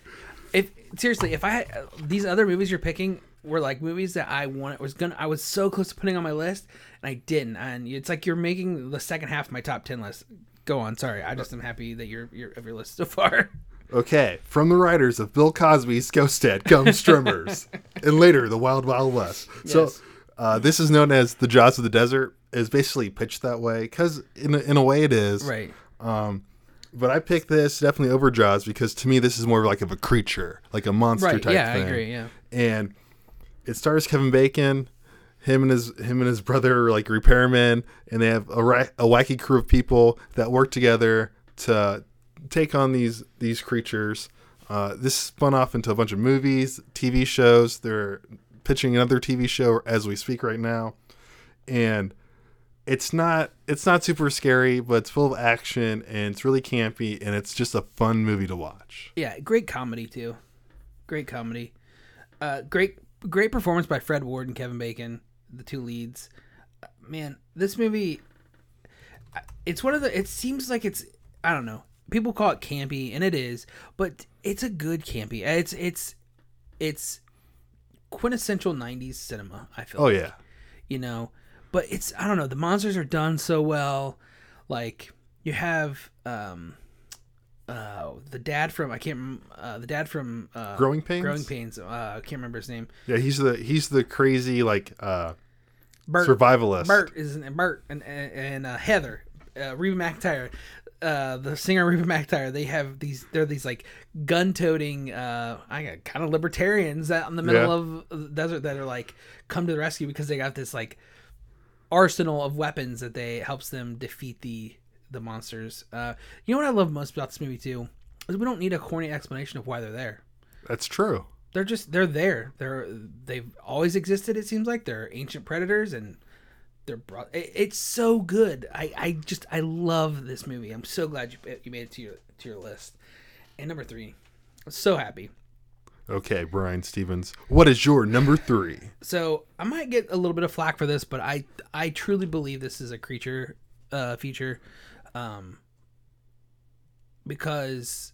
if seriously, if I these other movies you're picking were like movies that I wanted was gonna I was so close to putting on my list and I didn't. And it's like you're making the second half of my top ten list. Go on, sorry. I just am happy that you're you're of your list so far. Okay, from the writers of Bill Cosby's Ghost Dad comes Tremors, and later The Wild Wild West. So, Yes. Uh, this is known as the Jaws of the Desert. Is basically pitched that way because, in a, in a way, it is. Right. Um, but I picked this definitely over Jaws because to me this is more like of a creature, like a monster Right. type Yeah, thing. I agree. Yeah. And it stars Kevin Bacon. Him and his him and his brother are like repairmen, and they have a, ri- a wacky crew of people that work together to take on these these creatures. Uh, this spun off into a bunch of movies, TV shows. They're pitching another TV show as we speak right now, and it's not it's not super scary, but it's full of action and it's really campy and it's just a fun movie to watch. Yeah. Great comedy too. great comedy. Uh, great great performance by Fred Ward and Kevin Bacon, the two leads. Uh, Man, this movie it's one of the it seems like it's I don't know. People call it campy and it is, but it's a good campy. It's it's it's quintessential 90s cinema, I feel. Oh like, yeah. You know, but it's I don't know, the monsters are done so well. Like you have um uh the dad from I can't uh the dad from uh Growing Pains? Growing Pains. Uh I can't remember his name. Yeah, he's the he's the crazy like uh Burt survivalist. Burt is Burt and and, and uh, Heather, uh, Reba McEntire, uh, the singer Reba McEntire. They have these. They're these like gun-toting, uh, I got kind of libertarians out in the middle Yeah. of the desert that are like come to the rescue because they got this like arsenal of weapons that they helps them defeat the the monsters. Uh, you know what I love most about this movie too is we don't need a corny explanation of why they're there That's true. they're just they're there. They're they've always existed. It seems like they're ancient predators, and they're brought. It, it's so good. I I just I love this movie. I'm so glad you you made it to your to your list. And number three, I'm so happy. Okay, Brian Stevens. What is your number three? So I might get a little bit of flack for this, but I I truly believe this is a creature uh, feature, um, because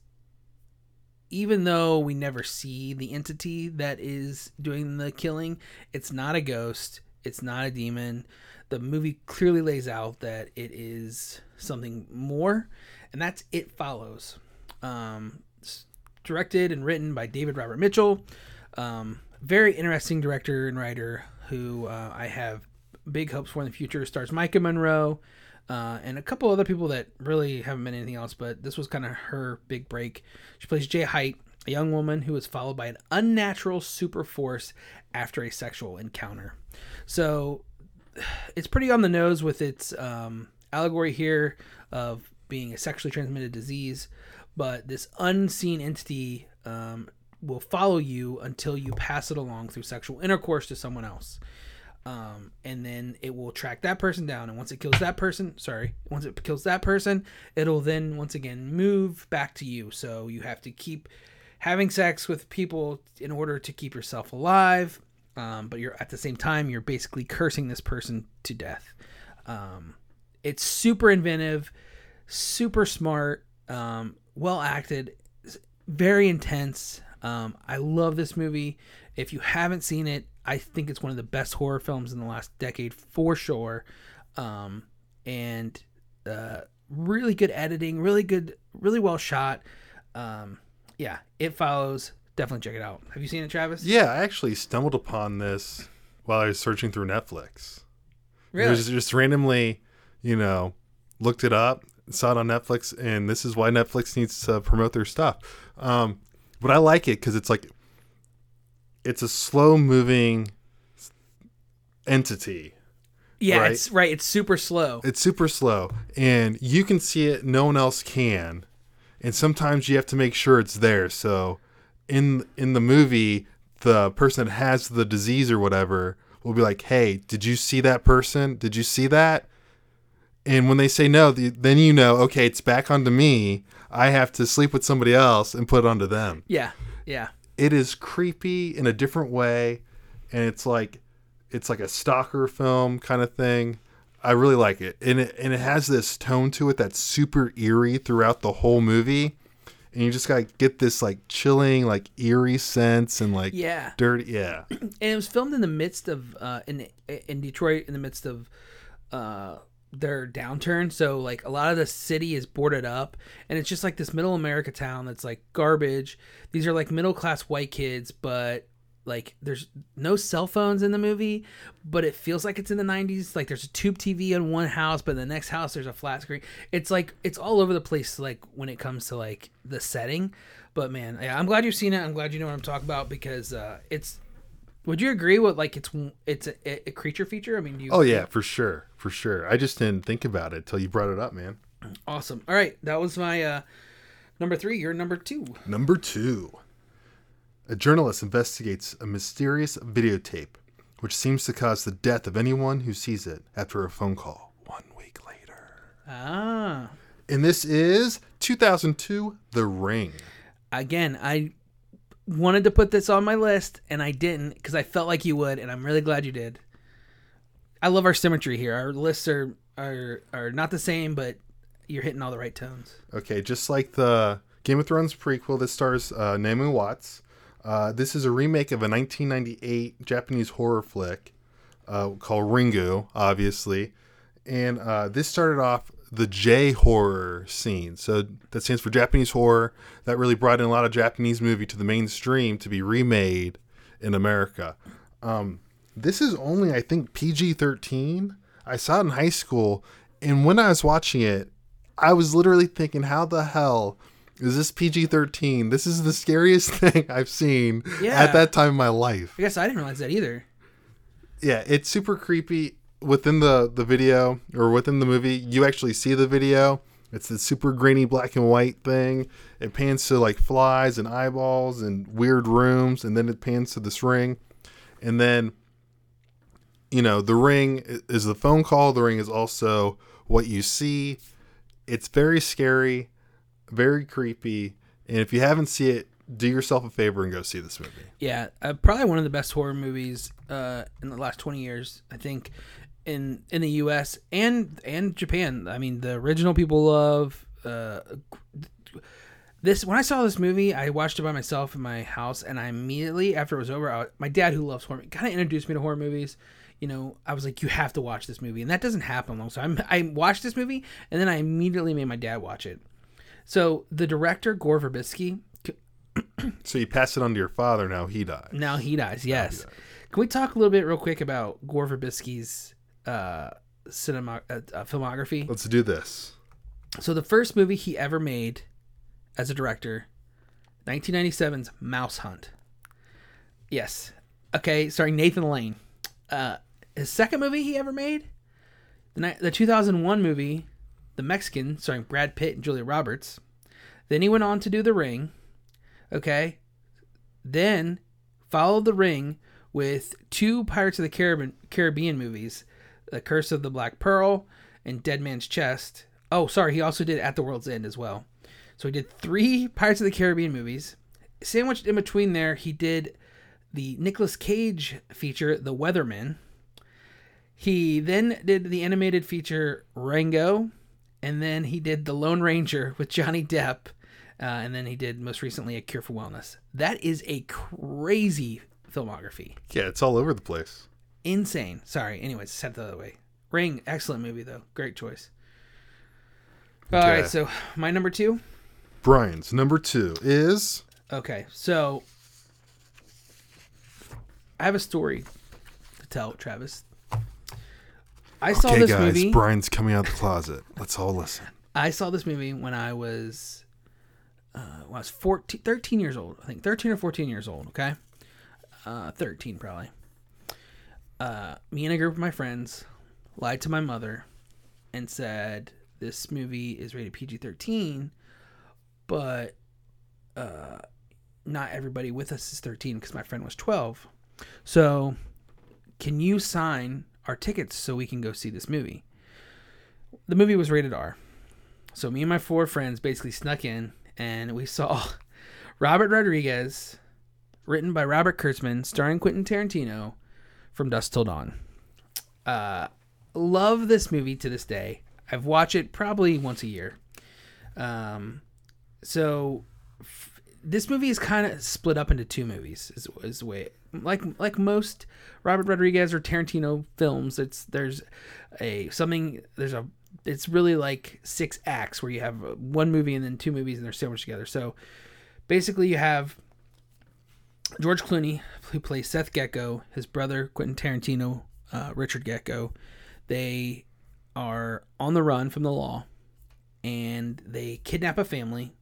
even though we never see the entity that is doing the killing, it's not a ghost, it's not a demon. The movie clearly lays out that it is something more, and that's It Follows. Um, directed and written by David Robert Mitchell. Um, very interesting director and writer who uh, I have big hopes for in the future. Stars Maika Monroe uh, and a couple other people that really haven't been anything else, but this was kind of her big break. She plays Jay Height, a young woman who is followed by an unnatural super force after a sexual encounter. So it's pretty on the nose with its um, allegory here of being a sexually transmitted disease, but this unseen entity um, will follow you until you pass it along through sexual intercourse to someone else. Um, and then it will track that person down. And once it kills that person, sorry, once it kills that person, it'll then once again move back to you. So you have to keep having sex with people in order to keep yourself alive. Um, but you're at the same time, you're basically cursing this person to death. Um, it's super inventive, super smart, um, well acted, very intense. Um, I love this movie. If you haven't seen it, I think it's one of the best horror films in the last decade for sure. Um, and uh, really good editing, really good, really well shot. Um, yeah, it follows. Definitely check it out. Have you seen it, Travis? Yeah, I actually stumbled upon this while I was searching through Netflix. really. Just, just randomly, you know, looked it up, saw it on Netflix, and this is why Netflix needs to promote their stuff. Um, but I like it because it's like, it's a slow moving entity. yeah, right. it's right. It's super slow. It's super slow, and you can see it. No one else can, and sometimes you have to make sure it's there. So, in in the movie, the person that has the disease or whatever will be like, "Hey, did you see that person? Did you see that?" And when they say no, the, then you know, okay, it's back onto me. I have to sleep with somebody else and put it onto them. Yeah, yeah, It is creepy in a different way, and it's like it's like a stalker film kind of thing. I really like it, and it and it has this tone to it that's super eerie throughout the whole movie, and you just gotta get this like chilling, like eerie sense and like yeah. dirty, yeah, and it was filmed in the midst of uh, in in Detroit in the midst of uh, their downturn. So like a lot of the city is boarded up, and it's just like this middle America town that's like garbage. These are like middle class white kids, but like there's no cell phones in the movie, but it feels like it's in the 90s. Like there's a tube TV in one house, but in the next house there's a flat screen. It's like it's all over the place. Like when it comes to like the setting. But man, yeah, I'm glad you've seen it. I'm glad you know what I'm talking about because uh, it's would you agree with like it's it's a, a creature feature? I mean, do you? oh yeah, for sure, for sure. I just didn't think about it till you brought it up, man. Awesome. All right, that was my uh, number three. You're number two. Number two. A journalist investigates a mysterious videotape which seems to cause the death of anyone who sees it after a phone call one week later. Ah, And this is 2002 The Ring. again, I wanted to put this on my list and I didn't because I felt like you would, and I'm really glad you did. I love our symmetry here. Our lists are are are not the same, but you're hitting all the right tones. Okay, just like the Game of Thrones prequel that stars uh, Naomi Watts, uh, this is a remake of a 1998 Japanese horror flick uh, called Ringu, obviously. And uh, this started off the J horror scene. So that stands for Japanese horror. That really brought in a lot of Japanese movie to the mainstream to be remade in America. Um, this is only, I think, PG 13. I saw it in high school. And when I was watching it, I was literally thinking, how the hell is this PG 13? This is the scariest thing I've seen Yeah. at that time in my life. I guess I didn't realize that either. Yeah, it's super creepy within the, the video or within the movie. You actually see the video. It's the super grainy black and white thing. It pans to like flies and eyeballs and weird rooms, and then it pans to this ring. And then, you know, the ring is the phone call. The ring is also what you see. It's very scary, very creepy. And if you haven't seen it, do yourself a favor and go see this movie. Yeah, uh, probably one of the best horror movies uh, in the last twenty years. I think in in the U.S. and and Japan. I mean, the original people love. Uh, this when I saw this movie, I watched it by myself in my house, and I immediately after it was over, my dad who loves horror kind of introduced me to horror movies. You know, I was like, "You have to watch this movie," and that doesn't happen long. So I'm, I watched this movie, and then I immediately made my dad watch it. So the director Gore Verbinski, So you pass it on to your father. Now he dies. now he dies. Yes. Can we talk a little bit real quick about Gore Verbinski's uh, cinema uh, uh, filmography? Let's do this. So the first movie he ever made as a director, 1997's Mouse Hunt. Yes. Okay, starring Nathan Lane. Uh, his second movie he ever made, the ni- the 2001 movie, The Mexican, starring Brad Pitt and Julia Roberts. Then he went on to do The Ring. Okay. Then followed The Ring with two Pirates of the Caribbean, Caribbean movies, The Curse of the Black Pearl and Dead Man's Chest. Oh, sorry, he also did At the World's End as well. So he did three Pirates of the Caribbean movies. Sandwiched in between there, he did the Nicolas Cage feature, The Weatherman. He then did the animated feature Rango, and then he did The Lone Ranger with Johnny Depp, uh, and then he did most recently A Cure for Wellness. That is a crazy filmography. Yeah, it's all over the place. Insane. Sorry. Anyways, set the other way. Ring, excellent movie though. Great choice. All right, Okay. so my number two. Brian's number two is Okay, so I have a story to tell, Travis. I saw okay, this guys. movie. Brian's coming out the closet. Let's all listen. I saw this movie when I was uh, when I was 14, 13 years old. I think 13 or 14 years old, okay? Uh, 13 probably. Uh, me and a group of my friends lied to my mother and said this movie is rated PG-13, but uh, not everybody with us is 13 because my friend was 12. So, can you sign our tickets so we can go see this movie? The movie was rated R. So me and my four friends basically snuck in and we saw Robert Rodriguez, written by Robert Kurtzman, starring Quentin Tarantino, from Dusk Till Dawn. Uh, love this movie to this day. I've watched it probably once a year. Um, so this movie is kind of split up into two movies. Is, is the way like like most Robert Rodriguez or Tarantino films. It's there's a something there's a it's really like six acts where you have one movie and then two movies and they're sandwiched together. So basically, you have George Clooney who plays Seth Gecko, his brother Quentin Tarantino, uh, Richard Gecko. They are on the run from the law, and they kidnap a family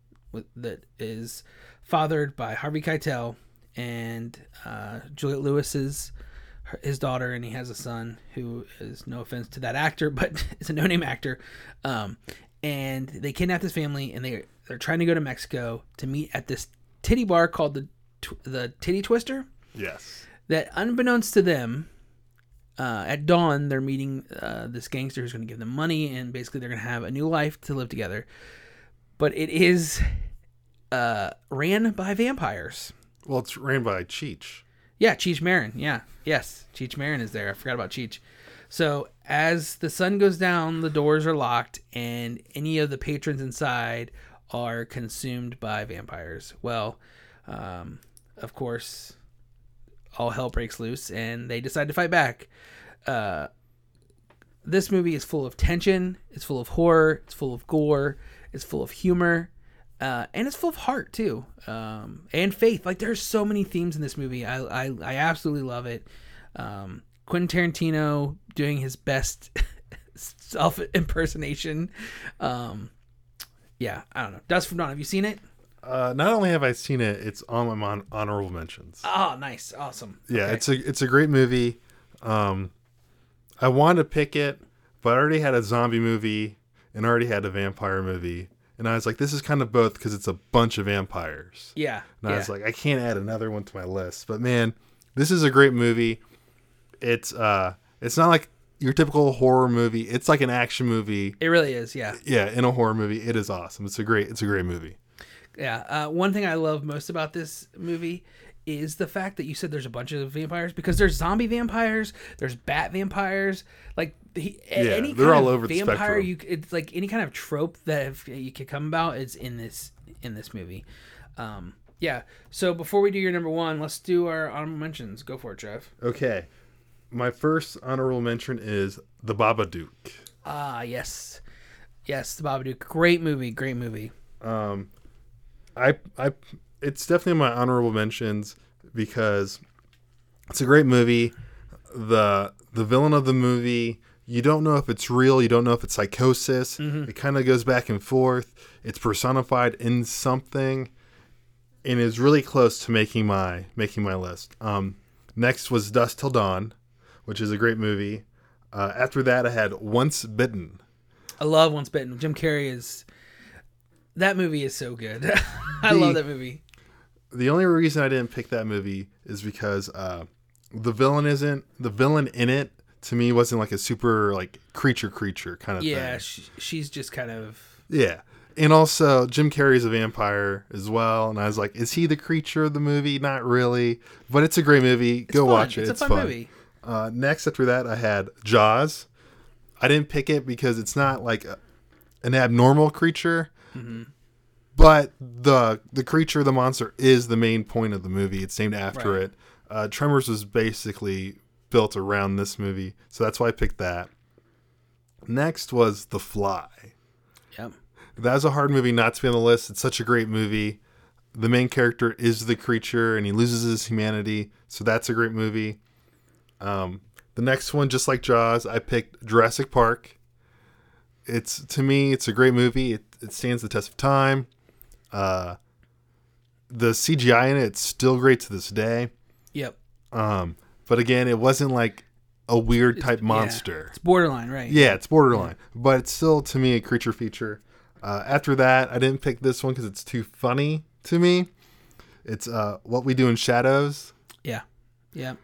that is fathered by Harvey Keitel and uh, Juliette Lewis's her- his daughter, and he has a son who is no offense to that actor, but is a no-name actor. Um, and they kidnap this family, and they they're trying to go to Mexico to meet at this titty bar called the the Titty Twister. Yes. That unbeknownst to them, uh, at dawn they're meeting uh, this gangster who's going to give them money, and basically they're going to have a new life to live together. But it is uh, ran by vampires. Well, it's ran by Cheech. Yeah, Cheech Marin. Yeah, yes, Cheech Marin is there. I forgot about Cheech. So as the sun goes down, the doors are locked, and any of the patrons inside are consumed by vampires. Well, um, of course, all hell breaks loose, and they decide to fight back. Uh, this movie is full of tension. It's full of horror. It's full of gore. It's full of humor. Uh, and it's full of heart too, um, and faith. Like there's so many themes in this movie. I I, I absolutely love it. Um, Quentin Tarantino doing his best self impersonation. Um, yeah, I don't know. Dust from Dawn. Have you seen it? Uh, not only have I seen it, it's on my mon- honorable mentions. Oh, nice, awesome. Yeah, Okay. it's a it's a great movie. Um, I wanted to pick it, but I already had a zombie movie and already had a vampire movie, and I was like, this is kind of both because it's a bunch of vampires. yeah. And I yeah. was like, I can't add another one to my list. But man, this is a great movie. It's uh, it's not like your typical horror movie. It's like an action movie. it really is. Yeah. Yeah, in a horror movie, it is awesome. It's a great, it's a great movie. Yeah. Uh, one thing I love most about this movie is the fact that you said there's a bunch of vampires because there's zombie vampires, there's bat vampires, like he, Yeah, any they're all over the vampire. spectrum. You it's like any kind of trope that if you could come about is in this in this movie. Um, yeah. So before we do your number one, let's do our honorable mentions. Go for it, Trev. Okay, my first honorable mention is The Babadook. Ah, yes, yes, The Babadook. Great movie. Great movie. Um, I I it's definitely in my honorable mentions because it's a great movie. The the villain of the movie, you don't know if it's real, you don't know if it's psychosis. It kind of goes back and forth. It's personified in something and is really close to making my making my list. Um, next was Dusk Till Dawn, which is a great movie. Uh, after that, I had Once Bitten. I love Once Bitten. Jim Carrey is. That movie is so good. I The- love that movie. the only reason I didn't pick that movie is because uh, the villain isn't the villain in it to me wasn't like a super like creature creature kind of Yeah, thing. she, she's just kind of. Yeah. And also Jim Carrey's a vampire as well, and I was like, is he the creature of the movie? Not really, but it's a great movie. Go fun. watch it. It's It's, a fun fun. movie. Uh, next after that, I had Jaws. I didn't pick it because it's not like a, an abnormal creature, Mm-hmm. but the the creature, the monster, is the main point of the movie. It's named after Right. it. Uh, Tremors was basically built around this movie, so that's why I picked that. Next was The Fly. Yep. That was a hard movie not to be on the list. It's such a great movie. The main character is the creature and he loses his humanity. So that's a great movie. Um, the next one, just like Jaws, I picked Jurassic Park. It's to me, it's a great movie. It, it stands the test of time. Uh, the CGI in it, it's still great to this day. Yep. Um, but again, it wasn't like a weird type Yeah. monster. It's borderline, right? Yeah, it's borderline, but it's still to me a creature feature. Uh, after that, I didn't pick this one because it's too funny to me. It's uh, what we do in shadows. Yeah. yeah.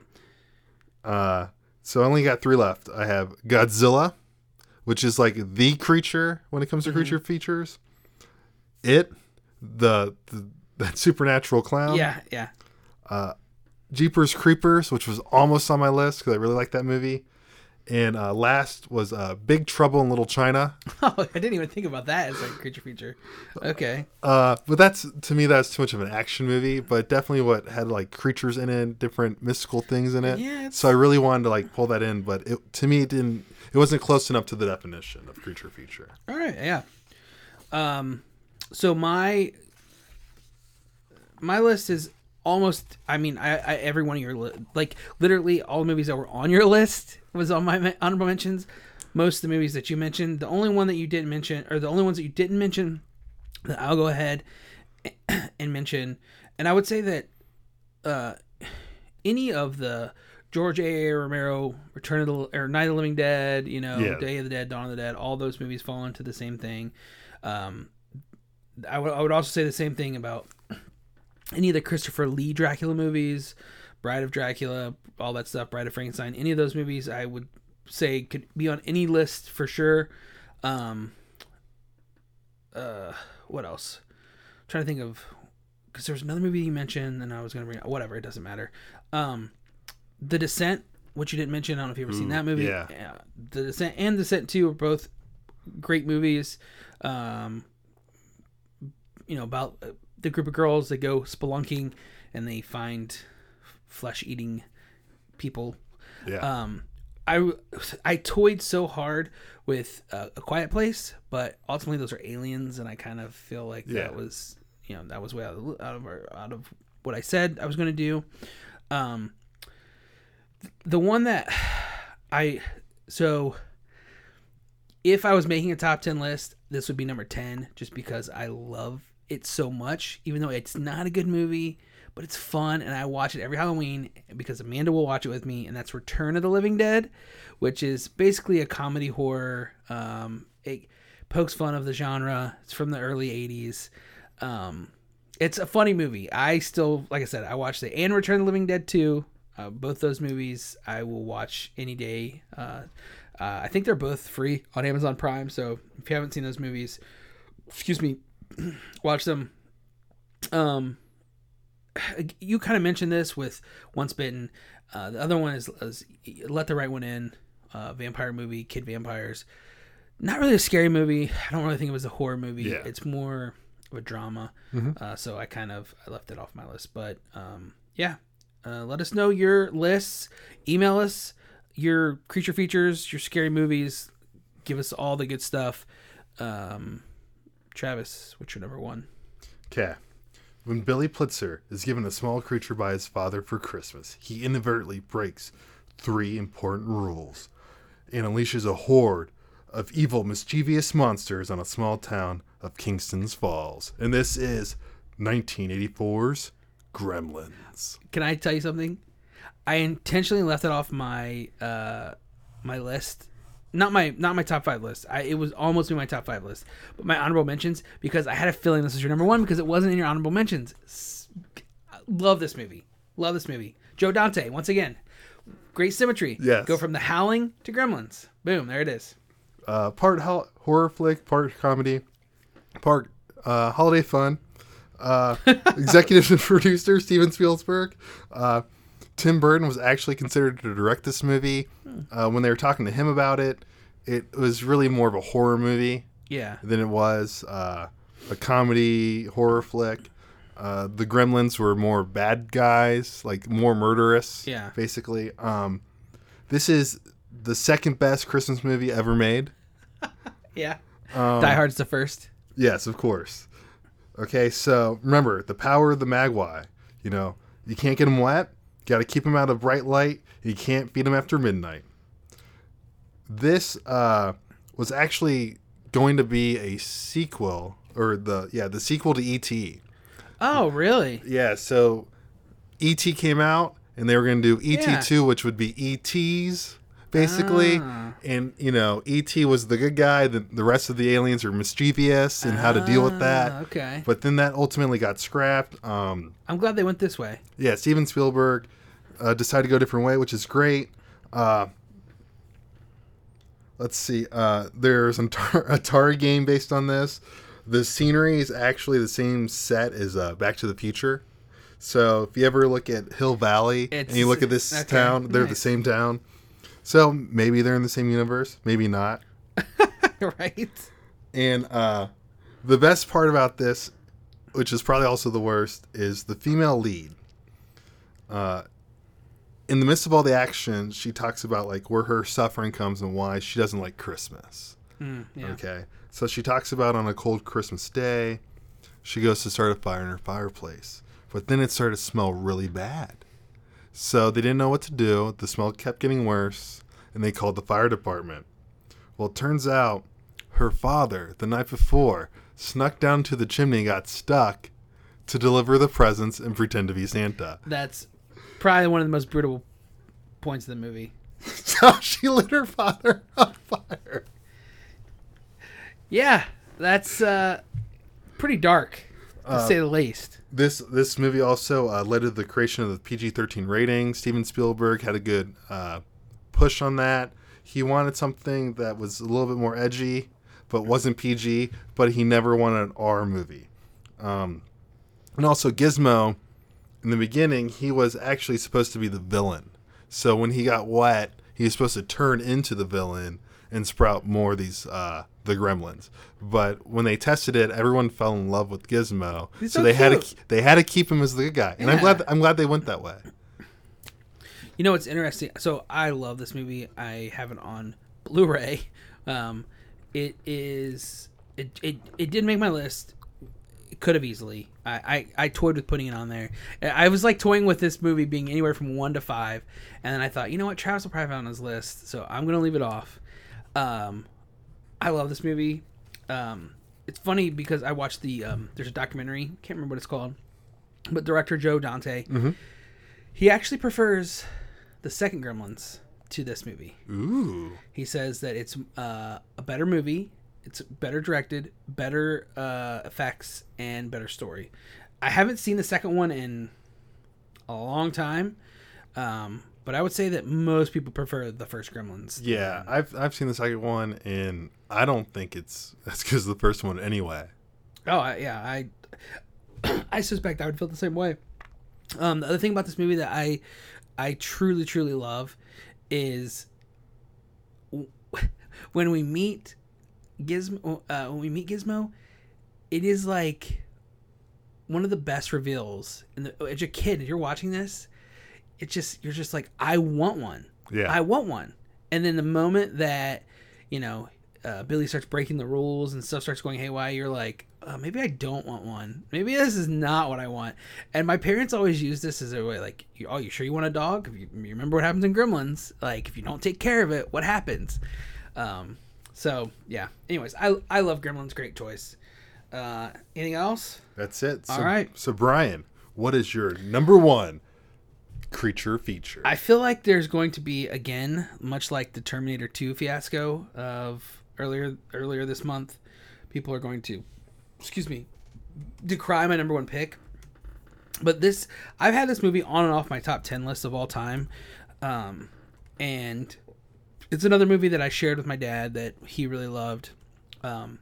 Uh, so I only got three left. I have Godzilla, which is like the creature when it comes to Mm-hmm. creature features. It, the, the that supernatural clown. yeah. Yeah. Jeepers Creepers, which was almost on my list because I really like that movie. And uh, last was uh, Big Trouble in Little China. Oh, I didn't even think about that as a creature feature. Okay. Uh, but that's to me that's too much of an action movie. But definitely what had like creatures in it, different mystical things in it. Yeah, it's- So I really wanted to like pull that in, but it to me it didn't. It wasn't close enough to the definition of creature feature. All right. Yeah. Um. So my my list is almost. I mean, I, I every one of your li- like literally all the movies that were on your list was on my honorable mentions. Most of the movies that you mentioned, the only one that you didn't mention, or the only ones that you didn't mention, that I'll go ahead and mention, and I would say that uh, any of the George A. A. Romero, Return of the or Night of the Living Dead, you know, Yeah. Day of the Dead, Dawn of the Dead, all those movies fall into the same thing. Um, I would I would also say the same thing about any of the Christopher Lee Dracula movies, Bride of Dracula, all that stuff, Bride of Frankenstein, any of those movies I would say could be on any list for sure. Um, uh, what else? trying to think of because there was another movie you mentioned, and I was gonna bring whatever. It doesn't matter. Um, The Descent, which you didn't mention. I don't know if you've ever seen that movie. yeah. The Descent and Descent Two are both great movies. Um, you know about uh, the group of girls that go spelunking and they find flesh eating people Yeah. um i i toyed so hard with uh, a quiet place but ultimately those are aliens and i kind of feel like Yeah. that was you know that was way out of out of, out of what i said i was going to do um the one that i so if i was making a top 10 list this would be number 10 just because i love it so much even though it's not a good movie but it's fun and I watch it every Halloween because Amanda will watch it with me and that's Return of the Living Dead, which is basically a comedy horror. Um, it pokes fun of the genre. It's from the early 80s. Um, it's a funny movie. I still, like I said, I watched it and Return of the Living Dead 2. Uh, both those movies I will watch any day. Uh, uh, I think they're both free on Amazon Prime. So if you haven't seen those movies, excuse me, watch them. Um, you kind of mentioned this with Once Bitten. Uh, the other one is, is Let the Right One In, uh, vampire movie, kid vampires. Not really a scary movie. I don't really think it was a horror movie. Yeah. It's more of a drama. Uh, so I kind of I left it off my list. But um, yeah, uh, let us know your lists. Email us your creature features, your scary movies. Give us all the good stuff. Um, Travis, what's your number one? Okay. When Billy Peltzer is given a small creature by his father for Christmas, he inadvertently breaks three important rules and unleashes a horde of evil, mischievous monsters on a small town of Kingston's Falls. And this is 1984's Gremlins. Can I tell you something? I intentionally left it off my uh my list. Not my not my top five list. I it was almost in my top five list, but my honorable mentions because I had a feeling this was your number one because it wasn't in your honorable mentions. S- Love this movie. Love this movie. Joe Dante once again, great symmetry. Yes. Go from The Howling to Gremlins. Boom. There it is. uh, part ho- horror flick, part comedy, part uh, holiday fun. Uh, executive and producer Steven Spielberg. Uh, Tim Burton was actually considered to direct this movie. Uh, when they were talking to him about it, it was really more of a horror movie Yeah. than it was uh, a comedy horror flick. Uh, the Gremlins were more bad guys, like more murderous. Yeah. basically. Um, this is the second best Christmas movie ever made. Yeah. Um, Die Hard's the first. Yes, of course. Okay, so remember the power of the Mogwai. You know, you can't get them wet. Got to keep them out of bright light. You can't feed them after midnight. This uh, was actually going to be a sequel, or the yeah, the sequel to ET. Oh, really? Yeah, so ET came out, and they were going to do ET Yeah. two, which would be ETs basically. Ah. And you know, ET was the good guy. The the rest of the aliens are mischievous, and how to deal with Ah, that. Okay. But then that ultimately got scrapped. Um, I'm glad they went this way. yeah, Steven Spielberg uh, decided to go a different way, which is great. Uh, let's see. Uh, there's an Atari, Atari game based on this. The scenery is actually the same set as uh, Back to the Future. So if you ever look at Hill Valley and you look at this okay, town, they're the same town. So maybe they're in the same universe, maybe not. right? And uh, the best part about this, which is probably also the worst, is the female lead. Uh, in the midst of all the action, she talks about like where her suffering comes and why she doesn't like Christmas. Mm, yeah. Okay, so she talks about on a cold Christmas day, she goes to start a fire in her fireplace, but then it started to smell really bad. So they didn't know what to do. The smell kept getting worse, and they called the fire department. Well, it turns out her father, the night before, snuck down to the chimney and got stuck to deliver the presents and pretend to be Santa. That's probably one of the most brutal points of the movie. So she lit her father on fire. Yeah, that's uh, pretty dark, to say the least. This this movie also uh, led to the creation of the PG-13 rating. Steven Spielberg had a good uh, push on that. He wanted something that was a little bit more edgy, but wasn't PG. But he never wanted an R movie. Um, And also Gizmo, in the beginning, he was actually supposed to be the villain. So when he got wet, he was supposed to turn into the villain and sprout more of these uh, the gremlins. But when they tested it, everyone fell in love with Gizmo. He's so, so they had to they had to keep him as the good guy. And I'm glad I'm glad they went that way. You know what's interesting? So I love this movie. I have it on Blu-ray. Um, it is it, it it did make my list. It could have easily. I, I I toyed with putting it on there. I was like toying with this movie being anywhere from one to five, and then I thought, you know what, Travis will probably have it on his list, so I'm gonna leave it off. Um, I love this movie. Um, it's funny because I watched the um, there's a documentary. Can't remember what it's called, but director Joe Dante. He actually prefers the second Gremlins to this movie. Ooh. He says that it's uh, a better movie, it's better directed, better uh, effects, and better story. I haven't seen the second one in a long time, um, but I would say that most people prefer the first Gremlins. Yeah, I've I've seen the second one and I don't think it's that's because the first one anyway. Oh I, yeah, I I suspect I would feel the same way. Um, the other thing about this movie that I I truly truly love is when we meet Gizmo. Uh, when we meet Gizmo, it is like one of the best reveals. And as a kid, if you're watching this, it's just you're just like I want one. Yeah. I want one. And then the moment that, you know, uh, Billy starts breaking the rules and stuff starts going haywire, you're like, uh, maybe I don't want one. Maybe this is not what I want. And my parents always use this as a way, like, oh, you sure you want a dog? You, you remember what happens in Gremlins? Like, if you don't take care of it, what happens? Um, so yeah. Anyways, I I love Gremlins. Great choice. Uh, anything else? That's it. So, All right. So Brian, what is your number one creature feature? I feel like there's going to be again, much like the Terminator 2 fiasco of earlier earlier this month, people are going to, excuse me, decry my number one pick. But this, I've had this movie on and off my top ten list of all time, um, and it's another movie that I shared with my dad that he really loved. Um,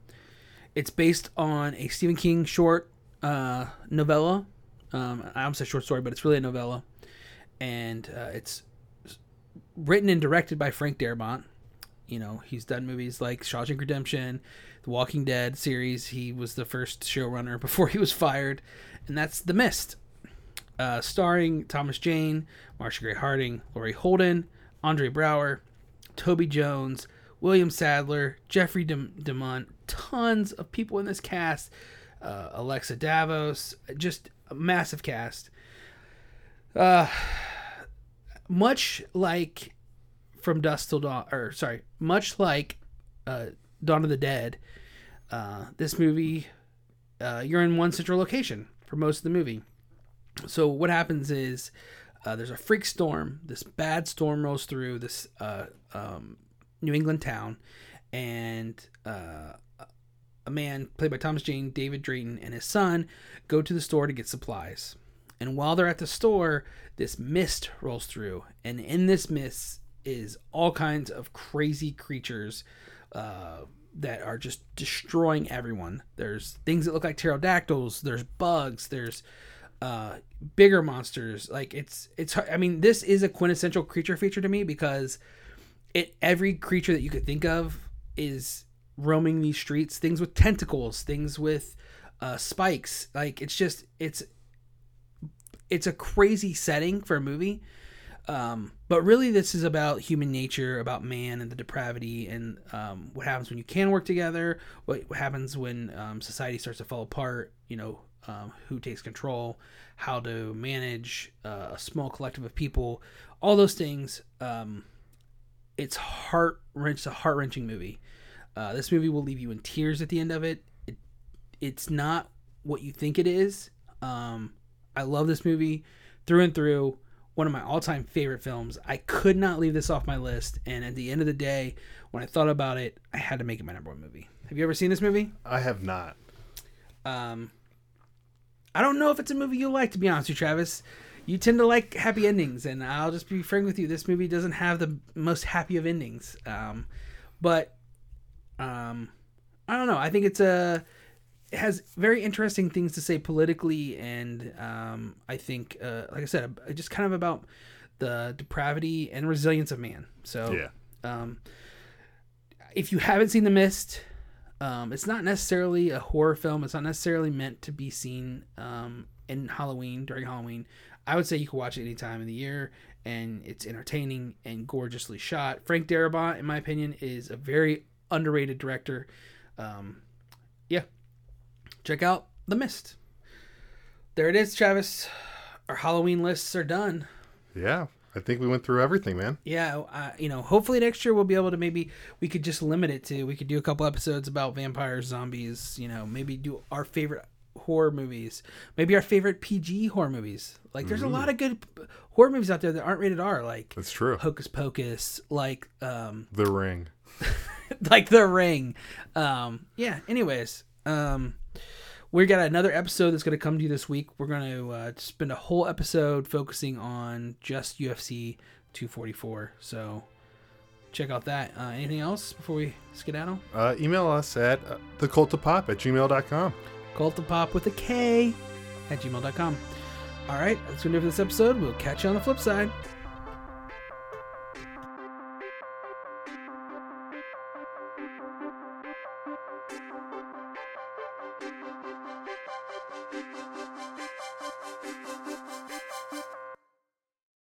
it's based on a Stephen King short uh, novella. Um, I almost said short story, but it's really a novella and uh, it's written and directed by Frank Darabont. You know, he's done movies like Shawshank Redemption, The Walking Dead series. He was the first showrunner before he was fired, and that's The Mist, uh, starring Thomas Jane, Marcia Gay Harden, Laurie Holden, Andre Braugher, Toby Jones, William Sadler, Jeffrey Dem- DeMunn, tons of people in this cast. Uh, Alexa Davalos, just a massive cast much like from dusk till dawn or sorry much like uh, dawn of the dead uh, this movie uh, you're in one central location for most of the movie. So what happens is uh, there's a freak storm this bad storm rolls through this uh, um, new england town and uh, a man played by thomas jane david drayton and his son go to the store to get supplies and while they're at the store, this mist rolls through, and in this mist is all kinds of crazy creatures uh, that are just destroying everyone. There's things that look like pterodactyls. There's bugs. There's uh, bigger monsters. Like it's it's. I mean, this is a quintessential creature feature to me because it every creature that you could think of is roaming these streets. Things with tentacles. Things with uh, spikes. Like it's just it's it's a crazy setting for a movie. Um, but really, this is about human nature, about man and the depravity, and um, what happens when you can work together. What, happens when um, society starts to fall apart. You know, um, who takes control, how to manage uh, a small collective of people, all those things. Um, it's heart wrench. A heart wrenching movie. Uh, this movie will leave you in tears at the end of it. it it's not what you think it is. Um, I love this movie through and through. One of my all-time favorite films. I could not leave this off my list, and at the end of the day, when I thought about it, I had to make it my number one movie. Have you ever seen this movie? I have not. Um, I don't know if it's a movie you like, to be honest with you, Travis. You tend to like happy endings, and I'll just be frank with you. This movie doesn't have the most happy of endings. Um, but um, I don't know. I think it's a has very interesting things to say politically, and um, I think, uh, like I said, uh, just kind of about the depravity and resilience of man. So, Yeah. um, if you haven't seen The Mist, um, it's not necessarily a horror film. It's not necessarily meant to be seen um, in Halloween during Halloween. I would say you can watch it any time of the year, and it's entertaining and gorgeously shot. Frank Darabont, in my opinion, is a very underrated director. Um, yeah, check out The Mist. There it is, Travis. Our Halloween lists are done. Yeah. I think we went through everything, man. Yeah, uh, you know, hopefully next year we'll be able to maybe we could just limit it to we could do a couple episodes about vampires, zombies. You know, maybe do our favorite horror movies, maybe our favorite PG horror movies. Like, there's a lot of good horror movies out there that aren't rated R, like That's true. Hocus Pocus, like um, The Ring. like The Ring. Um, yeah. Anyways, um, we got another episode that's going to come to you this week. We're going to uh, spend a whole episode focusing on just UFC 244. So check out that. Uh, anything else before we skedaddle? Uh, email us at uh, thecultofpop at gmail.com. Cult of Pop with a K at gmail.com. All right, that's going to do it for this episode. We'll catch you on the flip side.